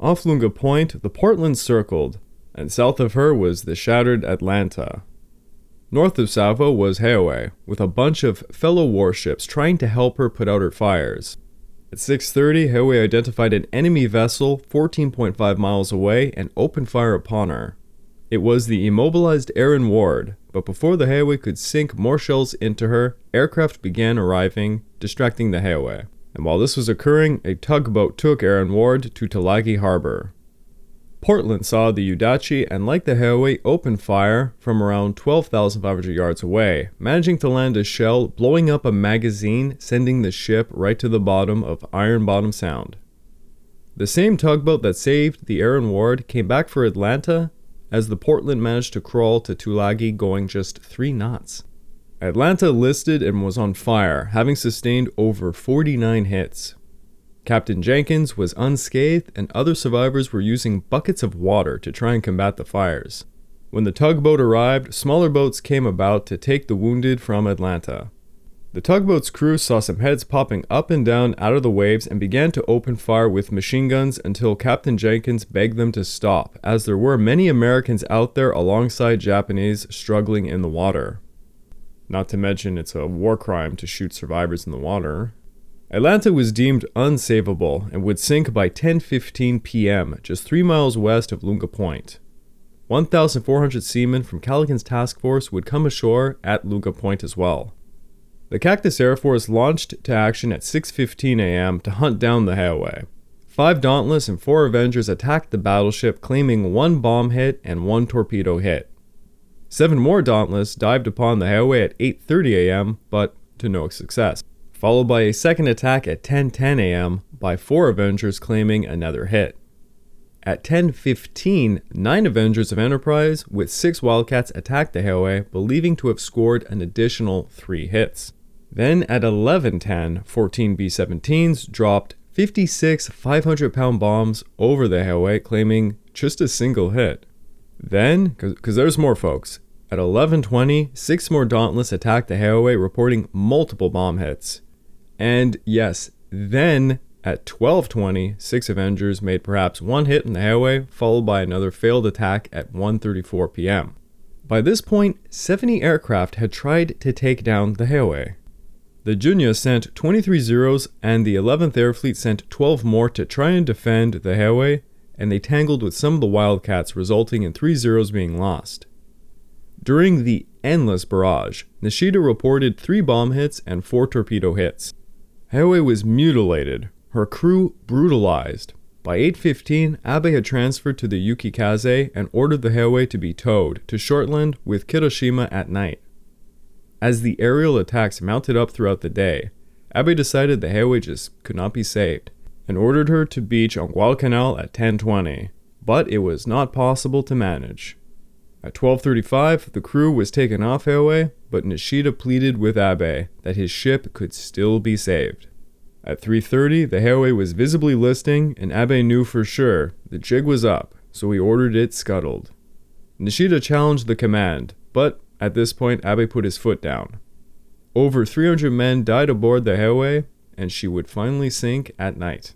Off Lunga Point, the Portland circled, and south of her was the shattered Atlanta. North of Savo was Hiei, with a bunch of fellow warships trying to help her put out her fires. At 6:30, Hiei identified an enemy vessel 14.5 miles away and opened fire upon her. It was the immobilized Aaron Ward, but before the Hiei could sink more shells into her, aircraft began arriving, distracting the Hiei. And while this was occurring, a tugboat took Aaron Ward to Tulagi Harbor. Portland saw the Yudachi and, like the Hiei, open fire from around 12,500 yards away, managing to land a shell, blowing up a magazine, sending the ship right to the bottom of Iron Bottom Sound. The same tugboat that saved the Aaron Ward came back for Atlanta as the Portland managed to crawl to Tulagi going just three knots. Atlanta listed and was on fire, having sustained over 49 hits. Captain Jenkins was unscathed, and other survivors were using buckets of water to try and combat the fires. When the tugboat arrived, smaller boats came about to take the wounded from Atlanta. The tugboat's crew saw some heads popping up and down out of the waves and began to open fire with machine guns until Captain Jenkins begged them to stop, as there were many Americans out there alongside Japanese struggling in the water. Not to mention, it's a war crime to shoot survivors in the water. Atlanta was deemed unsavable and would sink by 10:15 p.m. just 3 miles west of Lunga Point. 1,400 seamen from Callaghan's task force would come ashore at Lunga Point as well. The Cactus Air Force launched to action at 6:15 a.m. to hunt down the Hiei. Five Dauntless and four Avengers attacked the battleship, claiming one bomb hit and one torpedo hit. Seven more Dauntless dived upon the Hiei at 8:30 a.m., but to no success followed by a second attack at 10:10 a.m. by four Avengers claiming another hit. At 10:15, nine Avengers of Enterprise with six Wildcats attacked the Hiei, believing to have scored an additional three hits. Then at 11:10, 14 B-17s dropped 56 500-pound bombs over the Hiei, claiming just a single hit. Then, because there's more folks, at 11:20, six more Dauntless attacked the Hiei, reporting multiple bomb hits. And yes, then at 12:20, six Avengers made perhaps one hit in the Hiei, followed by another failed attack at 1:34 p.m. By this point, 70 aircraft had tried to take down the Hiei. The Junyo sent 23 Zeros, and the 11th Air Fleet sent 12 more to try and defend the Hiei, and they tangled with some of the Wildcats, resulting in three Zeros being lost. During the endless barrage, Nishida reported three bomb hits and four torpedo hits. Hiei was mutilated, her crew brutalized. By 8:15, Abe had transferred to the Yukikaze and ordered the Hiei to be towed to Shortland with Kirishima at night. As the aerial attacks mounted up throughout the day, Abe decided the Hiei just could not be saved and ordered her to beach on Guadalcanal at 10:20, but it was not possible to manage. At 12:35, the crew was taken off Hiei, but Nishida pleaded with Abe that his ship could still be saved. At 3:30, the Hiei was visibly listing, and Abe knew for sure the jig was up, so he ordered it scuttled. Nishida challenged the command, but at this point Abe put his foot down. Over 300 men died aboard the Hiei, and she would finally sink at night.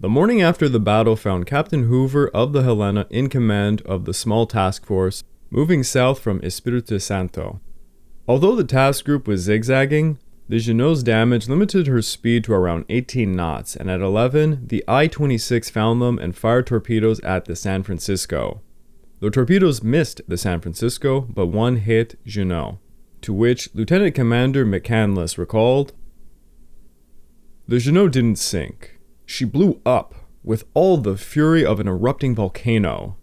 The morning after the battle found Captain Hoover of the Helena in command of the small task force moving south from Espiritu Santo. Although the task group was zigzagging, the Juneau's damage limited her speed to around 18 knots, and at 11, the I 26 found them and fired torpedoes at the San Francisco. The torpedoes missed the San Francisco, but one hit Juneau, to which Lieutenant Commander McCandless recalled The Juneau didn't sink. She blew up with all the fury of an erupting volcano.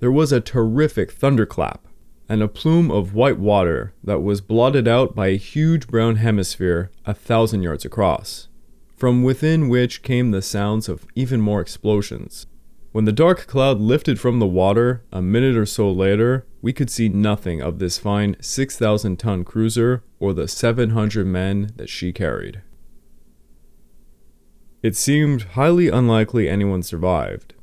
There was a terrific thunderclap and a plume of white water that was blotted out by a huge brown hemisphere a thousand yards across, from within which came the sounds of even more explosions. When the dark cloud lifted from the water a minute or so later, we could see nothing of this fine 6,000 ton cruiser or the 700 men that she carried. It seemed highly unlikely anyone survived.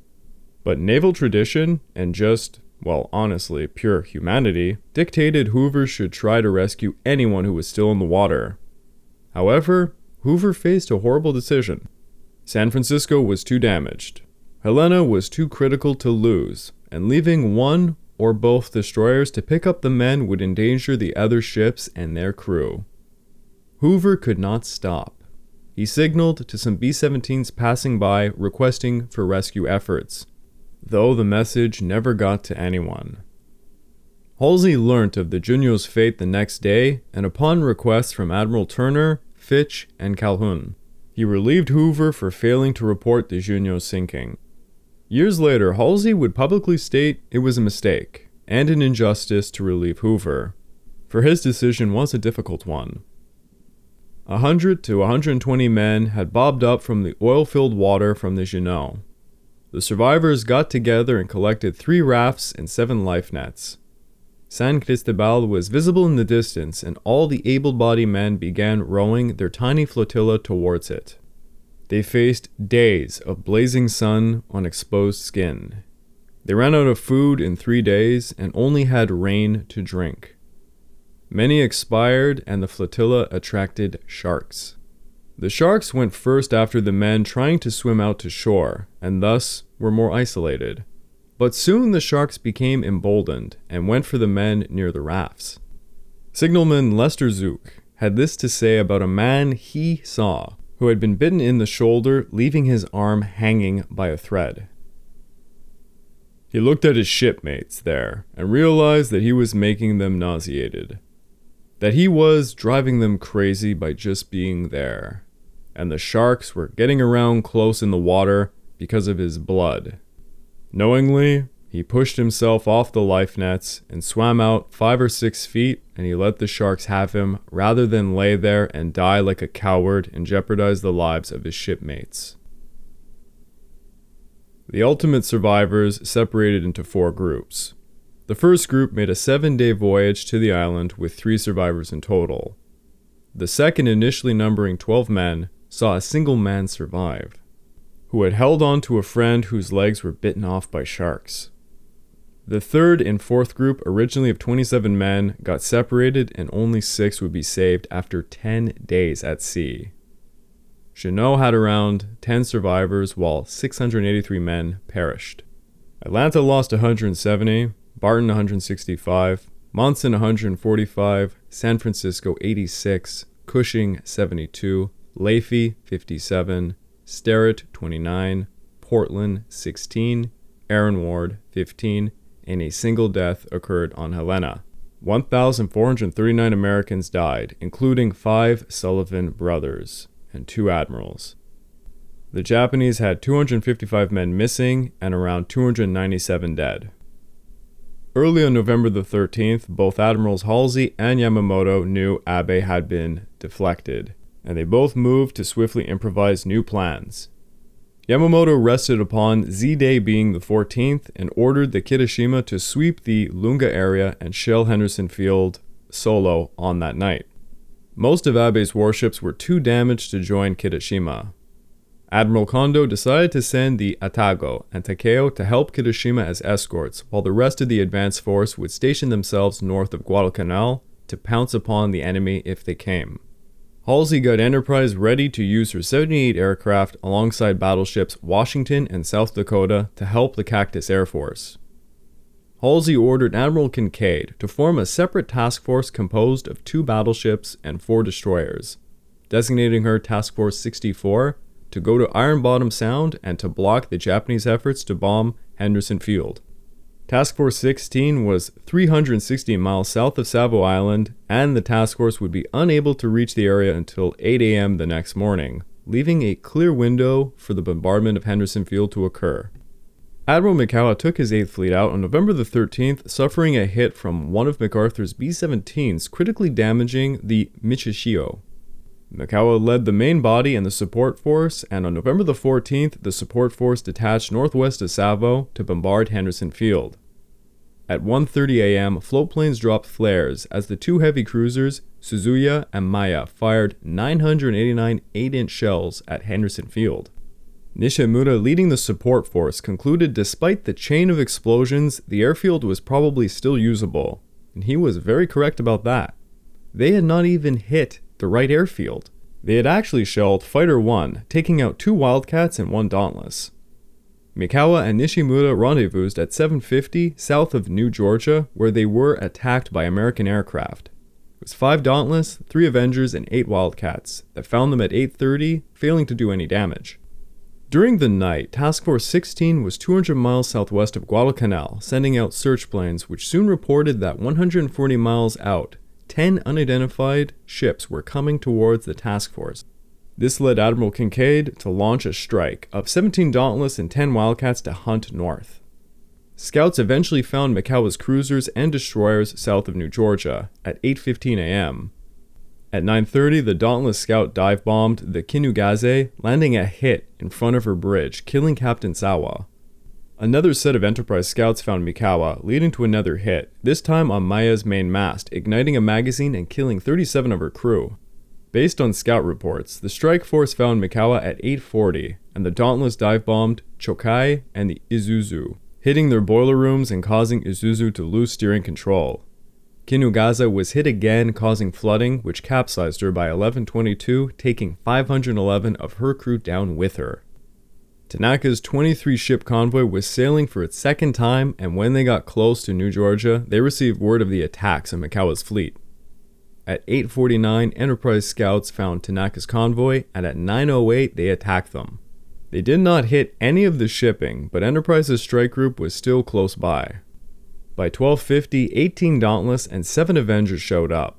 But naval tradition and just, well, honestly, pure humanity dictated Hoover should try to rescue anyone who was still in the water. However, Hoover faced a horrible decision. San Francisco was too damaged. Helena was too critical to lose, and leaving one or both destroyers to pick up the men would endanger the other ships and their crew. Hoover could not stop. He signaled to some B 17s passing by requesting for rescue efforts, though the message never got to anyone. Halsey learnt of the Juneau's fate the next day, and upon request from Admiral Turner, Fitch, and Calhoun, he relieved Hoover for failing to report the Juneau's sinking. Years later, Halsey would publicly state it was a mistake and an injustice to relieve Hoover, for his decision was a difficult one. A hundred to a 120 men had bobbed up from the oil filled water from the Juneau. The survivors got together and collected three rafts and seven life nets. San Cristobal was visible in the distance, and all the able bodied men began rowing their tiny flotilla towards it. They faced days of blazing sun on exposed skin. They ran out of food in three days and only had rain to drink. Many expired, and the flotilla attracted sharks. The sharks went first after the men trying to swim out to shore, and thus were more isolated. But soon the sharks became emboldened and went for the men near the rafts. Signalman Lester Zook had this to say about a man he saw who had been bitten in the shoulder, leaving his arm hanging by a thread. He looked at his shipmates there and realized that he was making them nauseated, that he was driving them crazy by just being there, and the sharks were getting around close in the water because of his blood Knowingly, he pushed himself off the life nets and swam out five or six feet, and he let the sharks have him rather than lay there and die like a coward and jeopardize the lives of his shipmates. The ultimate survivors separated into four groups. The first group made a seven day voyage to the island with three survivors in total. The second, initially numbering 12 men, saw a single man survive who had held on to a friend whose legs were bitten off by sharks. The third and fourth group, originally of 27 men, got separated and only six would be saved after 10 days at sea. Juneau had around 10 survivors while 683 men perished. Atlanta lost 170, Barton 165, Monssen 145, San Francisco 86, Cushing 72, Laffey 57, Sterrett 29, Portland 16, Aaron Ward 15, and a single death occurred on Helena. 1,439 Americans died, including five Sullivan brothers and two admirals. The Japanese had 255 men missing and around 297 dead. Early on November the 13th, both Admirals Halsey and Yamamoto knew Abe had been deflected and they both moved to swiftly improvise new plans. Yamamoto rested upon Z Day being the 14th and ordered the Kirishima to sweep the Lunga area and shell Henderson Field solo on that night. Most of Abe's warships were too damaged to join Kirishima. Admiral Kondo decided to send the Atago and Takao to help Kirishima as escorts, while the rest of the advance force would station themselves north of Guadalcanal to pounce upon the enemy if they came. Halsey got Enterprise ready to use her 78 aircraft alongside battleships Washington and South Dakota to help the Cactus Air Force. Halsey ordered Admiral Kinkaid to form a separate task force composed of two battleships and four destroyers, designating her Task Force 64 to go to Iron Bottom Sound and to block the Japanese efforts to bomb Henderson Field. Task Force 16 was 360 miles south of Savo Island, and the task force would be unable to reach the area until 8 a.m. the next morning, leaving a clear window for the bombardment of Henderson Field to occur. Admiral Mikawa took his 8th Fleet out on November the 13th, suffering a hit from one of MacArthur's B 17s, critically damaging the Michishio. Mikawa led the main body and the support force, and on November the 14th, the support force detached northwest of Savo to bombard Henderson Field. At 1:30 a.m., floatplanes dropped flares as the two heavy cruisers, Suzuya and Maya, fired 989 8-inch shells at Henderson Field. Nishimura, leading the support force, concluded despite the chain of explosions, the airfield was probably still usable, and he was very correct about that. They had not even hit the right airfield. They had actually shelled Fighter 1, taking out two Wildcats and one Dauntless. Mikawa and Nishimura rendezvoused at 750 south of New Georgia, where they were attacked by American aircraft. It was five Dauntless, three Avengers, and eight Wildcats that found them at 8:30, failing to do any damage. During the night, Task Force 16 was 200 miles southwest of Guadalcanal, sending out search planes, which soon reported that 140 miles out, 10 unidentified ships were coming towards the task force. This led Admiral Kinkaid to launch a strike of 17 Dauntless and 10 Wildcats to hunt north. Scouts eventually found Mikawa's cruisers and destroyers south of New Georgia at 8:15 a.m. At 9:30, the Dauntless scout dive bombed the Kinugasa, landing a hit in front of her bridge, killing Captain Sawa. Another set of Enterprise scouts found Mikawa, leading to another hit, this time on Maya's main mast, igniting a magazine and killing 37 of her crew. Based on scout reports, the strike force found Mikawa at 8:40, and the Dauntless dive bombed Chokai and the Isuzu, hitting their boiler rooms and causing Isuzu to lose steering control. Kinugasa was hit again, causing flooding, which capsized her by 1122, taking 511 of her crew down with her. Tanaka's 23 ship convoy was sailing for its second time, and when they got close to New Georgia, they received word of the attacks on Mikawa's fleet. At 8:49, Enterprise scouts found Tanaka's convoy, and at 9:08 they attacked them. They did not hit any of the shipping, but Enterprise's strike group was still close by. By 1250, 18 Dauntless and 7 Avengers showed up,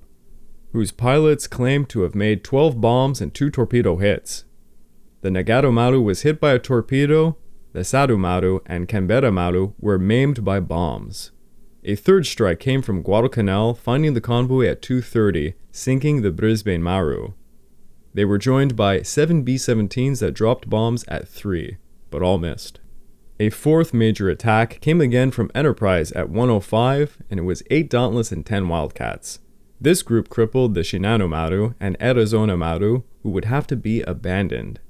whose pilots claimed to have made 12 bombs and 2 torpedo hits. The Nagato Maru was hit by a torpedo, the Sarumaru and Canberra Maru were maimed by bombs. A third strike came from Guadalcanal, finding the convoy at 2.30, sinking the Brisbane Maru. They were joined by seven B 17s that dropped bombs at 3, but all missed. A fourth major attack came again from Enterprise at 105, and it was 8 Dauntless and 10 Wildcats. This group crippled the Shinano Maru and Arizona Maru, who would have to be abandoned.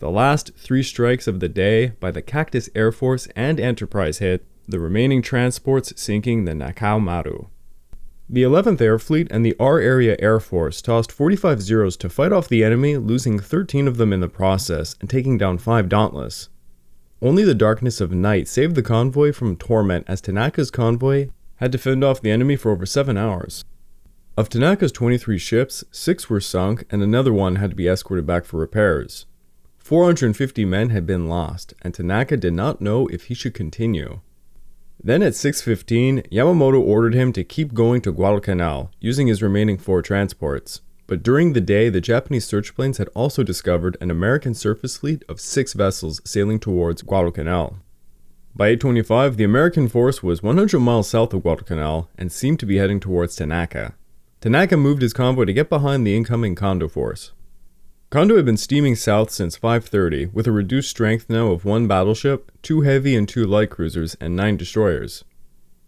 The last three strikes of the day by the Cactus Air Force and Enterprise hit, the remaining transports sinking the Nakao Maru. The 11th Air Fleet and the R Area Air Force tossed 45 Zeros to fight off the enemy, losing 13 of them in the process and taking down 5 Dauntless. Only the darkness of night saved the convoy from torment as Tanaka's convoy had to fend off the enemy for over 7 hours. Of Tanaka's 23 ships, 6 were sunk and another one had to be escorted back for repairs. 450 men had been lost, and Tanaka did not know if he should continue. Then at 6:15, Yamamoto ordered him to keep going to Guadalcanal, using his remaining four transports. But during the day, the Japanese search planes had also discovered an American surface fleet of 6 vessels sailing towards Guadalcanal. By 8:25, the American force was 100 miles south of Guadalcanal and seemed to be heading towards Tanaka. Tanaka moved his convoy to get behind the incoming Kondo force. Kondo had been steaming south since 5:30 with a reduced strength now of one battleship, two heavy and two light cruisers, and nine destroyers.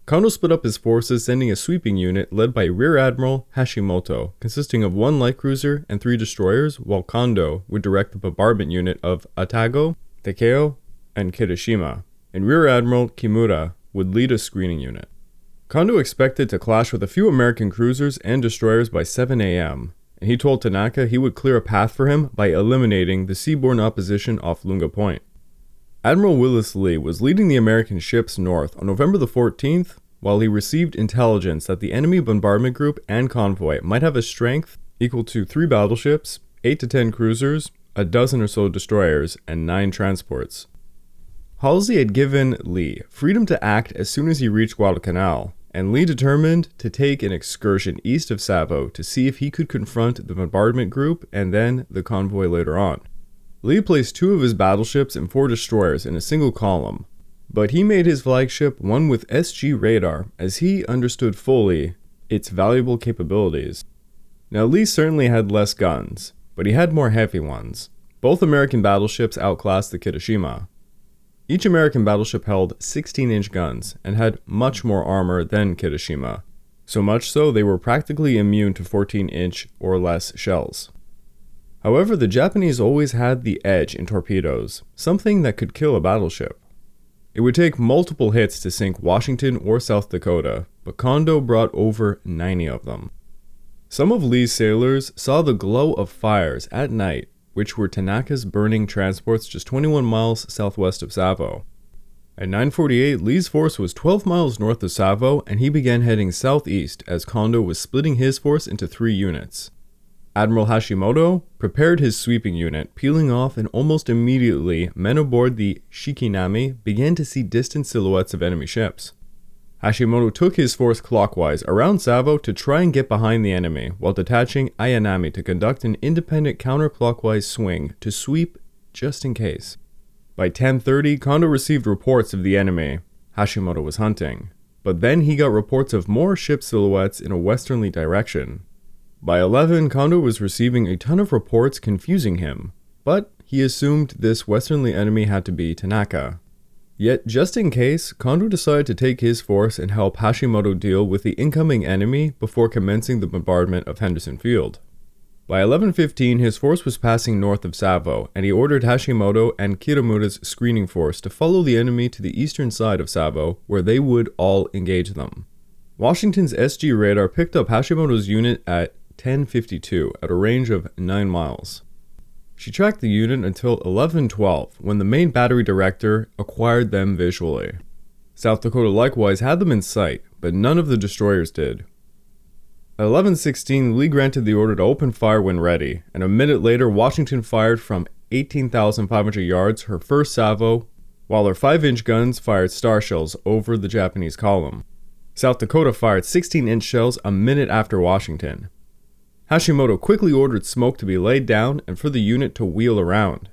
Kondo split up his forces, sending a sweeping unit led by Rear Admiral Hashimoto, consisting of one light cruiser and three destroyers, while Kondo would direct the bombardment unit of Atago, Takao, and Kirishima, and Rear Admiral Kimura would lead a screening unit. Kondo expected to clash with a few American cruisers and destroyers by 7 a.m., and he told Tanaka he would clear a path for him by eliminating the seaborne opposition off Lunga Point. Admiral Willis Lee was leading the American ships north on November the 14th while he received intelligence that the enemy bombardment group and convoy might have a strength equal to three battleships, 8 to 10 cruisers, a dozen or so destroyers, and nine transports. Halsey had given Lee freedom to act as soon as he reached Guadalcanal, and Lee determined to take an excursion east of Savo to see if he could confront the bombardment group and then the convoy later on. Lee placed two of his battleships and four destroyers in a single column, but he made his flagship one with SG radar as he understood fully its valuable capabilities. Now, Lee certainly had less guns, but he had more heavy ones. Both American battleships outclassed the Kirishima, each American battleship held 16 inch guns and had much more armor than Kirishima, so much so they were practically immune to 14 inch or less shells. However, the Japanese always had the edge in torpedoes, something that could kill a battleship. It would take multiple hits to sink Washington or South Dakota, but Kondo brought over 90 of them. Some of Lee's sailors saw the glow of fires at night, which were Tanaka's burning transports just 21 miles southwest of Savo. At 9:48, Lee's force was 12 miles north of Savo, and he began heading southeast as Kondo was splitting his force into three units. Admiral Hashimoto prepared his sweeping unit, peeling off, and almost immediately, men aboard the Shikinami began to see distant silhouettes of enemy ships. Hashimoto took his force clockwise around Savo to try and get behind the enemy, while detaching Ayanami to conduct an independent counterclockwise swing to sweep just in case. By 10:30, Kondo received reports of the enemy Hashimoto was hunting, but then he got reports of more ship silhouettes in a westerly direction. By 11, Kondo was receiving a ton of reports confusing him, but he assumed this westernly enemy had to be Tanaka. Yet, just in case, Kondo decided to take his force and help Hashimoto deal with the incoming enemy before commencing the bombardment of Henderson Field. By 11:15, his force was passing north of Savo, and he ordered Hashimoto and Kitamura's screening force to follow the enemy to the eastern side of Savo, where they would all engage them. Washington's SG radar picked up Hashimoto's unit at 1052 at a range of 9 miles. She tracked the unit until 1112 when the main battery director acquired them visually. South Dakota likewise had them in sight, but none of the destroyers did. At 1116, Lee granted the order to open fire when ready, and a minute later, Washington fired from 18,500 yards her first salvo, while her 5 inch guns fired star shells over the Japanese column. South Dakota fired 16 inch shells a minute after Washington. Hashimoto quickly ordered smoke to be laid down and for the unit to wheel around.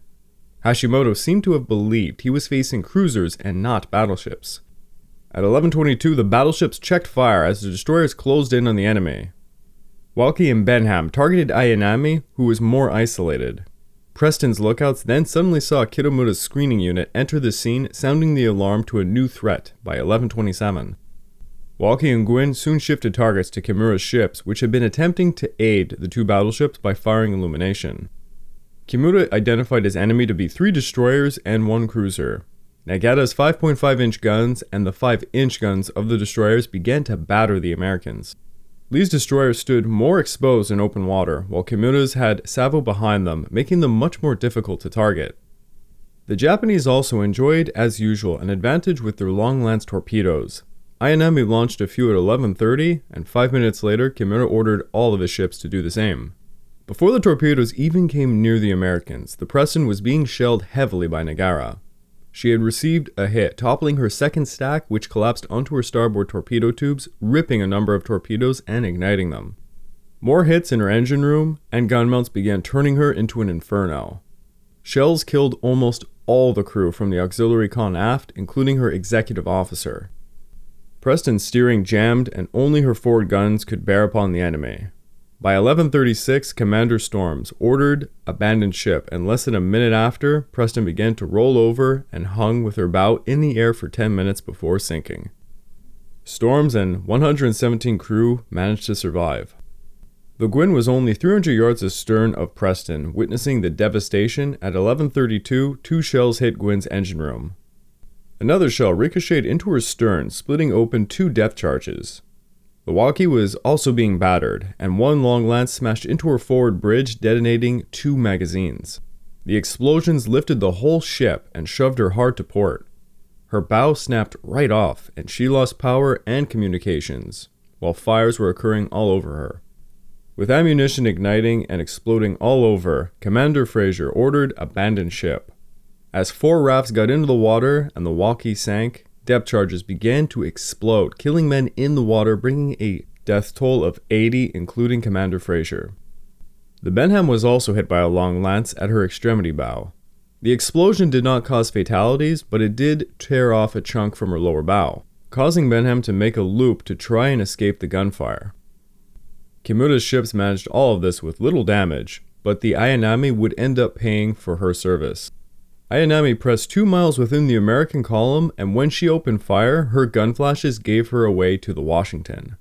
Hashimoto seemed to have believed he was facing cruisers and not battleships. At 11:22, the battleships checked fire as the destroyers closed in on the enemy. Walke and Benham targeted Ayanami, who was more isolated. Preston's lookouts then suddenly saw Kitamura's screening unit enter the scene, sounding the alarm to a new threat by 1127. Walke and Gwin soon shifted targets to Kimura's ships, which had been attempting to aid the two battleships by firing illumination. Kimura identified his enemy to be three destroyers and one cruiser. Nagara's 5.5 inch guns and the 5 inch guns of the destroyers began to batter the Americans. Lee's destroyers stood more exposed in open water, while Kimura's had Savo behind them, making them much more difficult to target. The Japanese also enjoyed, as usual, an advantage with their long lance torpedoes, Ayanami launched a few at 11:30, and 5 minutes later, Kimura ordered all of his ships to do the same. Before the torpedoes even came near the Americans, the Preston was being shelled heavily by Nagara. She had received a hit, toppling her second stack, which collapsed onto her starboard torpedo tubes, ripping a number of torpedoes and igniting them. More hits in her engine room, and gun mounts began turning her into an inferno. Shells killed almost all the crew from the auxiliary con aft, including her executive officer. Preston's steering jammed and only her forward guns could bear upon the enemy. By 11:36, Commander Storms ordered abandon ship, and less than a minute after, Preston began to roll over and hung with her bow in the air for 10 minutes before sinking. Storms and 117 crew managed to survive. The Gwin was only 300 yards astern of Preston, witnessing the devastation. At 11:32, two shells hit Gwin's engine room. Another shell ricocheted into her stern, splitting open two depth charges. The Walke was also being battered, and one long lance smashed into her forward bridge, detonating two magazines. The explosions lifted the whole ship and shoved her hard to port. Her bow snapped right off, and she lost power and communications, while fires were occurring all over her. With ammunition igniting and exploding all over, Commander Fraser ordered abandon ship. As four rafts got into the water and the Walke sank, depth charges began to explode, killing men in the water, bringing a death toll of 80, including Commander Fraser. The Benham was also hit by a long lance at her extremity bow. The explosion did not cause fatalities, but it did tear off a chunk from her lower bow, causing Benham to make a loop to try and escape the gunfire. Kimura's ships managed all of this with little damage, but the Ayanami would end up paying for her service. Ayanami pressed two miles within the American column, and when she opened fire, her gun flashes gave her away to the Washington.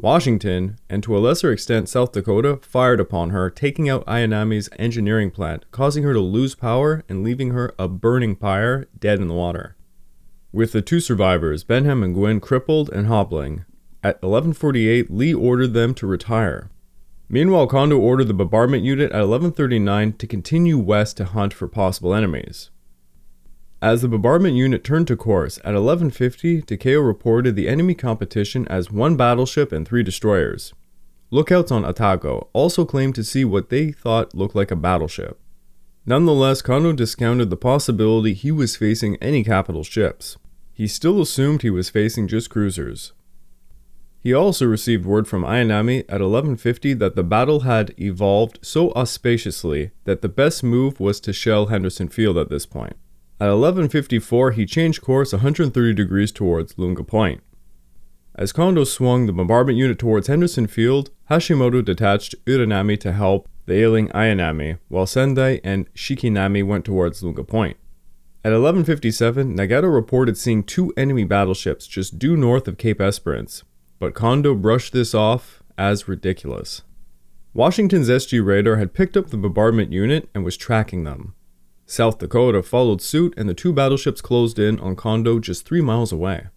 Washington, and to a lesser extent South Dakota, fired upon her, taking out Ayanami's engineering plant, causing her to lose power and leaving her a burning pyre dead in the water. With the two survivors, Benham and Gwin crippled and hobbling, at 11:48 Lee ordered them to retire. Meanwhile, Kondo ordered the bombardment unit at 1139 to continue west to hunt for possible enemies. As the bombardment unit turned to course at 1150, Takao reported the enemy competition as one battleship and three destroyers. Lookouts on Atago also claimed to see what they thought looked like a battleship. Nonetheless, Kondo discounted the possibility he was facing any capital ships. He still assumed he was facing just cruisers. He also received word from Ayanami at 1150 that the battle had evolved so auspiciously that the best move was to shell Henderson Field at this point. At 1154, he changed course 130 degrees towards Lunga Point. As Kondo swung the bombardment unit towards Henderson Field, Hashimoto detached Uranami to help the ailing Ayanami, while Sendai and Shikinami went towards Lunga Point. At 1157, Nagara reported seeing two enemy battleships just due north of Cape Esperance, but Kondo brushed this off as ridiculous. Washington's SG radar had picked up the bombardment unit and was tracking them. South Dakota followed suit, and the two battleships closed in on Kondo just three miles away.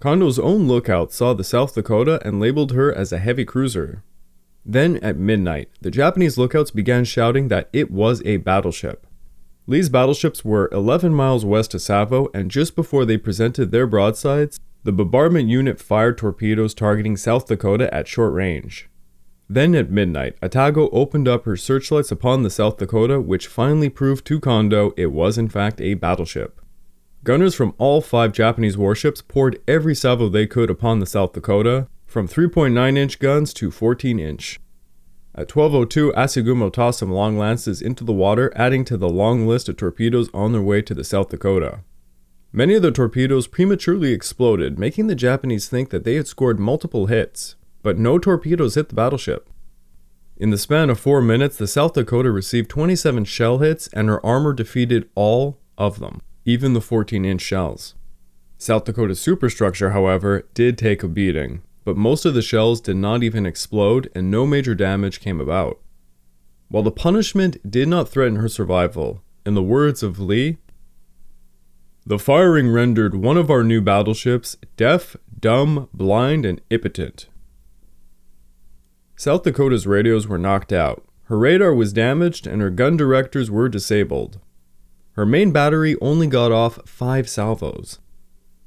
Kondo's own lookout saw the South Dakota and labeled her as a heavy cruiser. Then, at midnight, the Japanese lookouts began shouting that it was a battleship. Lee's battleships were 11 miles west of Savo, and just before they presented their broadsides, the bombardment unit fired torpedoes targeting South Dakota at short range. Then at midnight, Atago opened up her searchlights upon the South Dakota, which finally proved to Kondo it was in fact a battleship. Gunners from all five Japanese warships poured every salvo they could upon the South Dakota, from 3.9 inch guns to 14 inch. At 1202, Asagumo tossed some long lances into the water, adding to the long list of torpedoes on their way to the South Dakota. Many of the torpedoes prematurely exploded, making the Japanese think that they had scored multiple hits, but no torpedoes hit the battleship. In the span of four minutes, the South Dakota received 27 shell hits, and her armor defeated all of them, even the 14 inch shells. South Dakota's superstructure, however, did take a beating, but most of the shells did not even explode and no major damage came about. While the punishment did not threaten her survival, in the words of Lee, the firing rendered one of our new battleships deaf, dumb, blind, and impotent. South Dakota's radios were knocked out. Her radar was damaged and her gun directors were disabled. Her main battery only got off five salvos.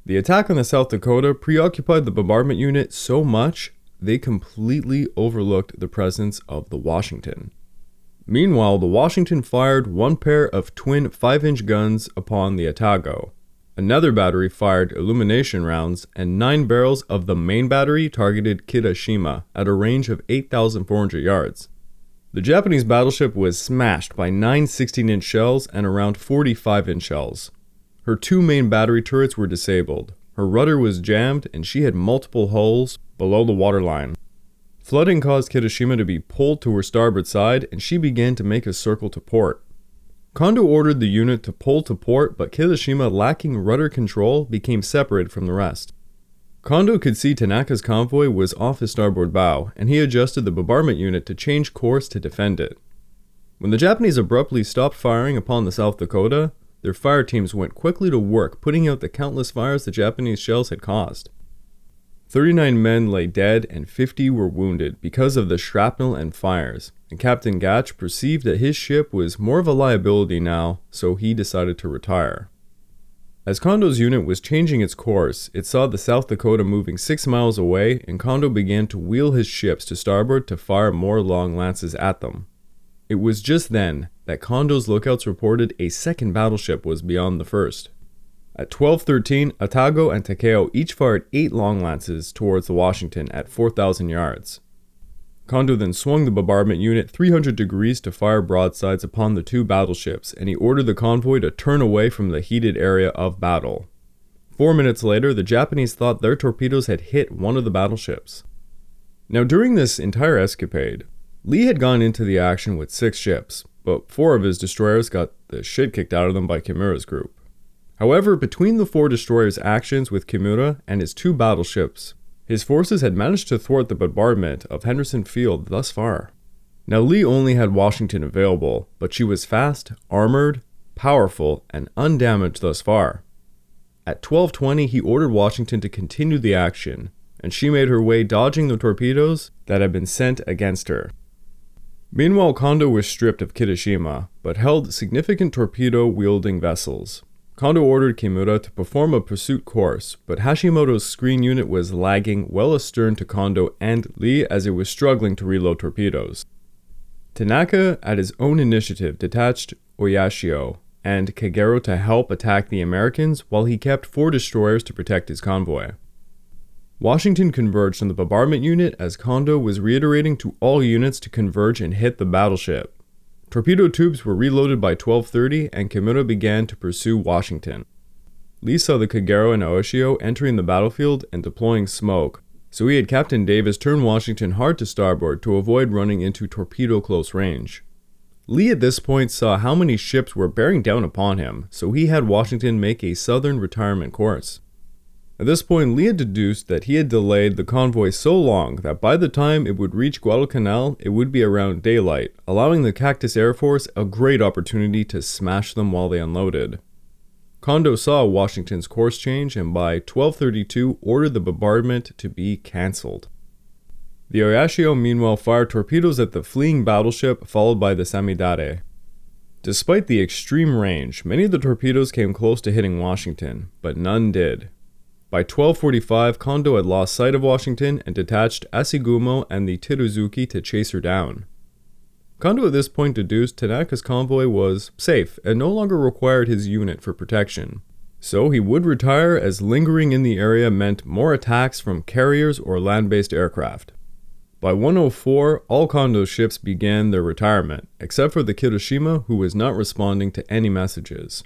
The attack on the South Dakota preoccupied the bombardment unit so much they completely overlooked the presence of the Washington. Meanwhile, the Washington fired one pair of twin 5 inch guns upon the Atago. Another battery fired illumination rounds, and nine barrels of the main battery targeted Kirishima at a range of 8,400 yards. The Japanese battleship was smashed by nine 16 inch shells and around 45 inch shells. Her two main battery turrets were disabled, her rudder was jammed, and she had multiple holes below the waterline. Flooding caused Kirishima to be pulled to her starboard side, and she began to make a circle to port. Kondo ordered the unit to pull to port, but Kirishima, lacking rudder control, became separated from the rest. Kondo could see Tanaka's convoy was off his starboard bow, and he adjusted the bombardment unit to change course to defend it. When the Japanese abruptly stopped firing upon the South Dakota, their fire teams went quickly to work putting out the countless fires the Japanese shells had caused. 39 men lay dead and 50 were wounded because of the shrapnel and fires, and Captain Gatch perceived that his ship was more of a liability now, so he decided to retire. As Kondo's unit was changing its course, it saw the South Dakota moving six miles away, and Kondo began to wheel his ships to starboard to fire more long lances at them. It was just then that Kondo's lookouts reported a second battleship was beyond the first. At 1213, Atago and Takao each fired eight long lances towards the Washington at 4,000 yards. Kondo then swung the bombardment unit 300 degrees to fire broadsides upon the two battleships, and he ordered the convoy to turn away from the heated area of battle. Four minutes later, the Japanese thought their torpedoes had hit one of the battleships. Now, during this entire escapade, Lee had gone into the action with six ships, but four of his destroyers got the shit kicked out of them by Kimura's group. However, between the four destroyers' actions with Kimura and his two battleships, his forces had managed to thwart the bombardment of Henderson Field thus far. Now, Lee only had Washington available, but she was fast, armored, powerful, and undamaged thus far. At 1220, he ordered Washington to continue the action, and she made her way dodging the torpedoes that had been sent against her. Meanwhile, Kondo was stripped of Kirishima, but held significant torpedo wielding vessels. Kondo ordered Kimura to perform a pursuit course, but Hashimoto's screen unit was lagging well astern to Kondo and Lee as it was struggling to reload torpedoes. Tanaka, at his own initiative, detached Oyashio and Kagero to help attack the Americans while he kept four destroyers to protect his convoy. Washington converged on the bombardment unit as Kondo was reiterating to all units to converge and hit the battleship. Torpedo tubes were reloaded by 12:30 and Kimura began to pursue Washington. Lee saw the Kagero and Oyashio entering the battlefield and deploying smoke, so he had Captain Davis turn Washington hard to starboard to avoid running into torpedo close range. Lee at this point saw how many ships were bearing down upon him, so he had Washington make a southern retirement course. At this point, Lee had deduced that he had delayed the convoy so long that by the time it would reach Guadalcanal, it would be around daylight, allowing the Cactus Air Force a great opportunity to smash them while they unloaded. Kondo saw Washington's course change and by 1232 ordered the bombardment to be cancelled. The Oyashio meanwhile fired torpedoes at the fleeing battleship followed by the Samidare. Despite the extreme range, many of the torpedoes came close to hitting Washington, but none did. By 1245, Kondo had lost sight of Washington and detached Asagumo and the Teruzuki to chase her down. Kondo at this point deduced Tanaka's convoy was safe and no longer required his unit for protection. So he would retire as lingering in the area meant more attacks from carriers or land based aircraft. By 104, all Kondo's ships began their retirement, except for the Kirishima, who was not responding to any messages.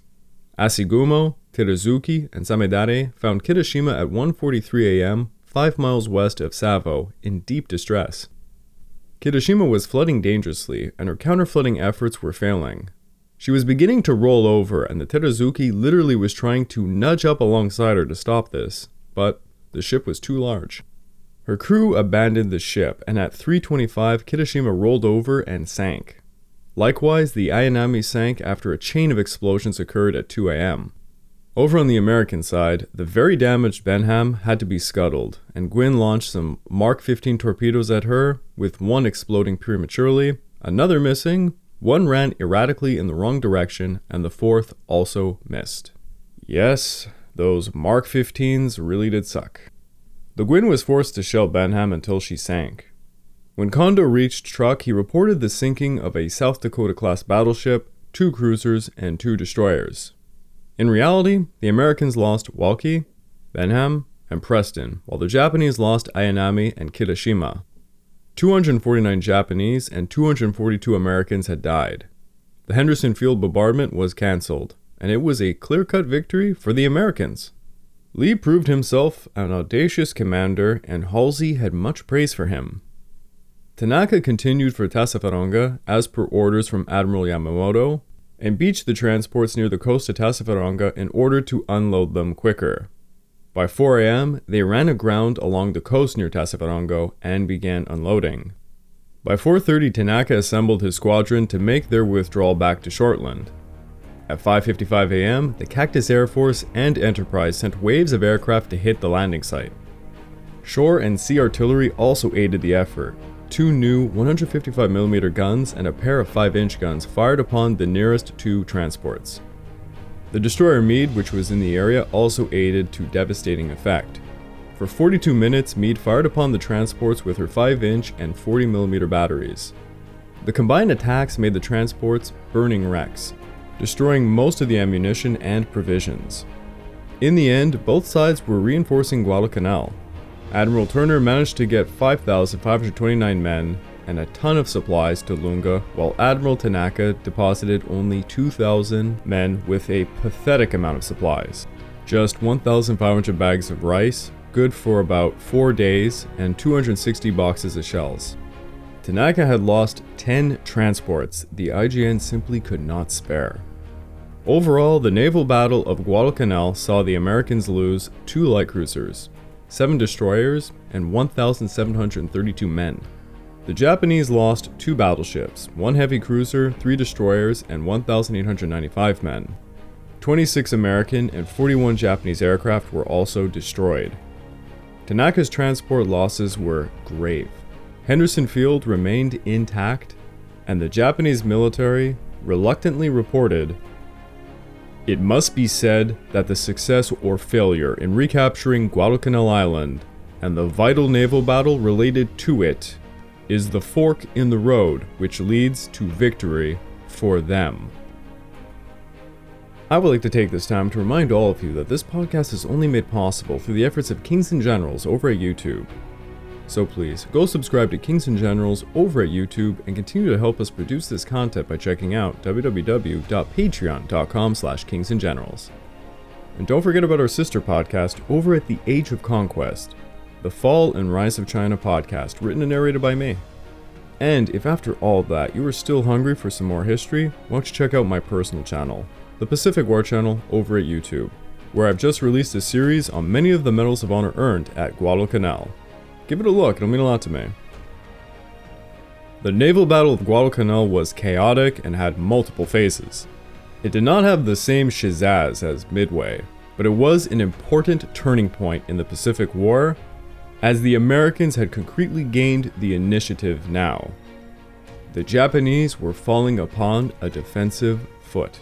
Asagumo, Teruzuki, and Samidare found Kirishima at 1:43 a.m., 5 miles west of Savo, in deep distress. Kirishima was flooding dangerously, and her counter-flooding efforts were failing. She was beginning to roll over, and the Teruzuki literally was trying to nudge up alongside her to stop this, but the ship was too large. Her crew abandoned the ship, and at 3:25 Kirishima rolled over and sank. Likewise, the Ayanami sank after a chain of explosions occurred at 2 a.m. Over on the American side, the very damaged Benham had to be scuttled, and Gwin launched some Mark 15 torpedoes at her, with one exploding prematurely, another missing, one ran erratically in the wrong direction, and the fourth also missed. Yes, those Mark 15s really did suck. The Gwin was forced to shell Benham until she sank. When Kondo reached Truk, he reported the sinking of a South Dakota class battleship, two cruisers, and two destroyers. In reality, the Americans lost Walke, Benham, and Preston, while the Japanese lost Ayanami and Kirishima. 249 Japanese and 242 Americans had died. The Henderson Field bombardment was cancelled, and it was a clear cut victory for the Americans. Lee proved himself an audacious commander, and Halsey had much praise for him. Tanaka continued for Tassafaronga, as per orders from Admiral Yamamoto, and beached the transports near the coast of Tassafaronga in order to unload them quicker. By 4 a.m., they ran aground along the coast near Tassafaronga and began unloading. By 4:30, Tanaka assembled his squadron to make their withdrawal back to Shortland. At 5:55 a.m., the Cactus Air Force and Enterprise sent waves of aircraft to hit the landing site. Shore and sea artillery also aided the effort, two new 155mm guns and a pair of 5 inch guns fired upon the nearest two transports. The destroyer Meade, which was in the area, also aided to devastating effect. For 42 minutes, Meade fired upon the transports with her 5 inch and 40mm batteries. The combined attacks made the transports burning wrecks, destroying most of the ammunition and provisions. In the end, both sides were reinforcing Guadalcanal, Admiral Turner managed to get 5,529 men and a ton of supplies to Lunga, while Admiral Tanaka deposited only 2,000 men with a pathetic amount of supplies. Just 1,500 bags of rice, good for about 4 days, and 260 boxes of shells. Tanaka had lost 10 transports the IJN simply could not spare. Overall, the naval battle of Guadalcanal saw the Americans lose two light cruisers, 7 destroyers, and 1,732 men. The Japanese lost two battleships, one heavy cruiser, three destroyers, and 1,895 men. 26 American and 41 Japanese aircraft were also destroyed. Tanaka's transport losses were grave. Henderson Field remained intact, and the Japanese military reluctantly reported It must be said that the success or failure in recapturing Guadalcanal Island and the vital naval battle related to it is the fork in the road which leads to victory for them. I would like to take this time to remind all of you that this podcast is only made possible through the efforts of Kings and Generals over at YouTube. So please, go subscribe to Kings and Generals over at YouTube and continue to help us produce this content by checking out www.patreon.com slash kingsandgenerals. And don't forget about our sister podcast over at The Age of Conquest, the Fall and Rise of China podcast, written and narrated by me. And if after all that you are still hungry for some more history, why don't you check out my personal channel, the Pacific War Channel over at YouTube, where I've just released a series on many of the medals of honor earned at Guadalcanal. Give it a look, it'll mean a lot to me. The naval battle of Guadalcanal was chaotic and had multiple phases. It did not have the same shizazz as Midway, but it was an important turning point in the Pacific War, as the Americans had concretely gained the initiative now. The Japanese were falling upon a defensive foot.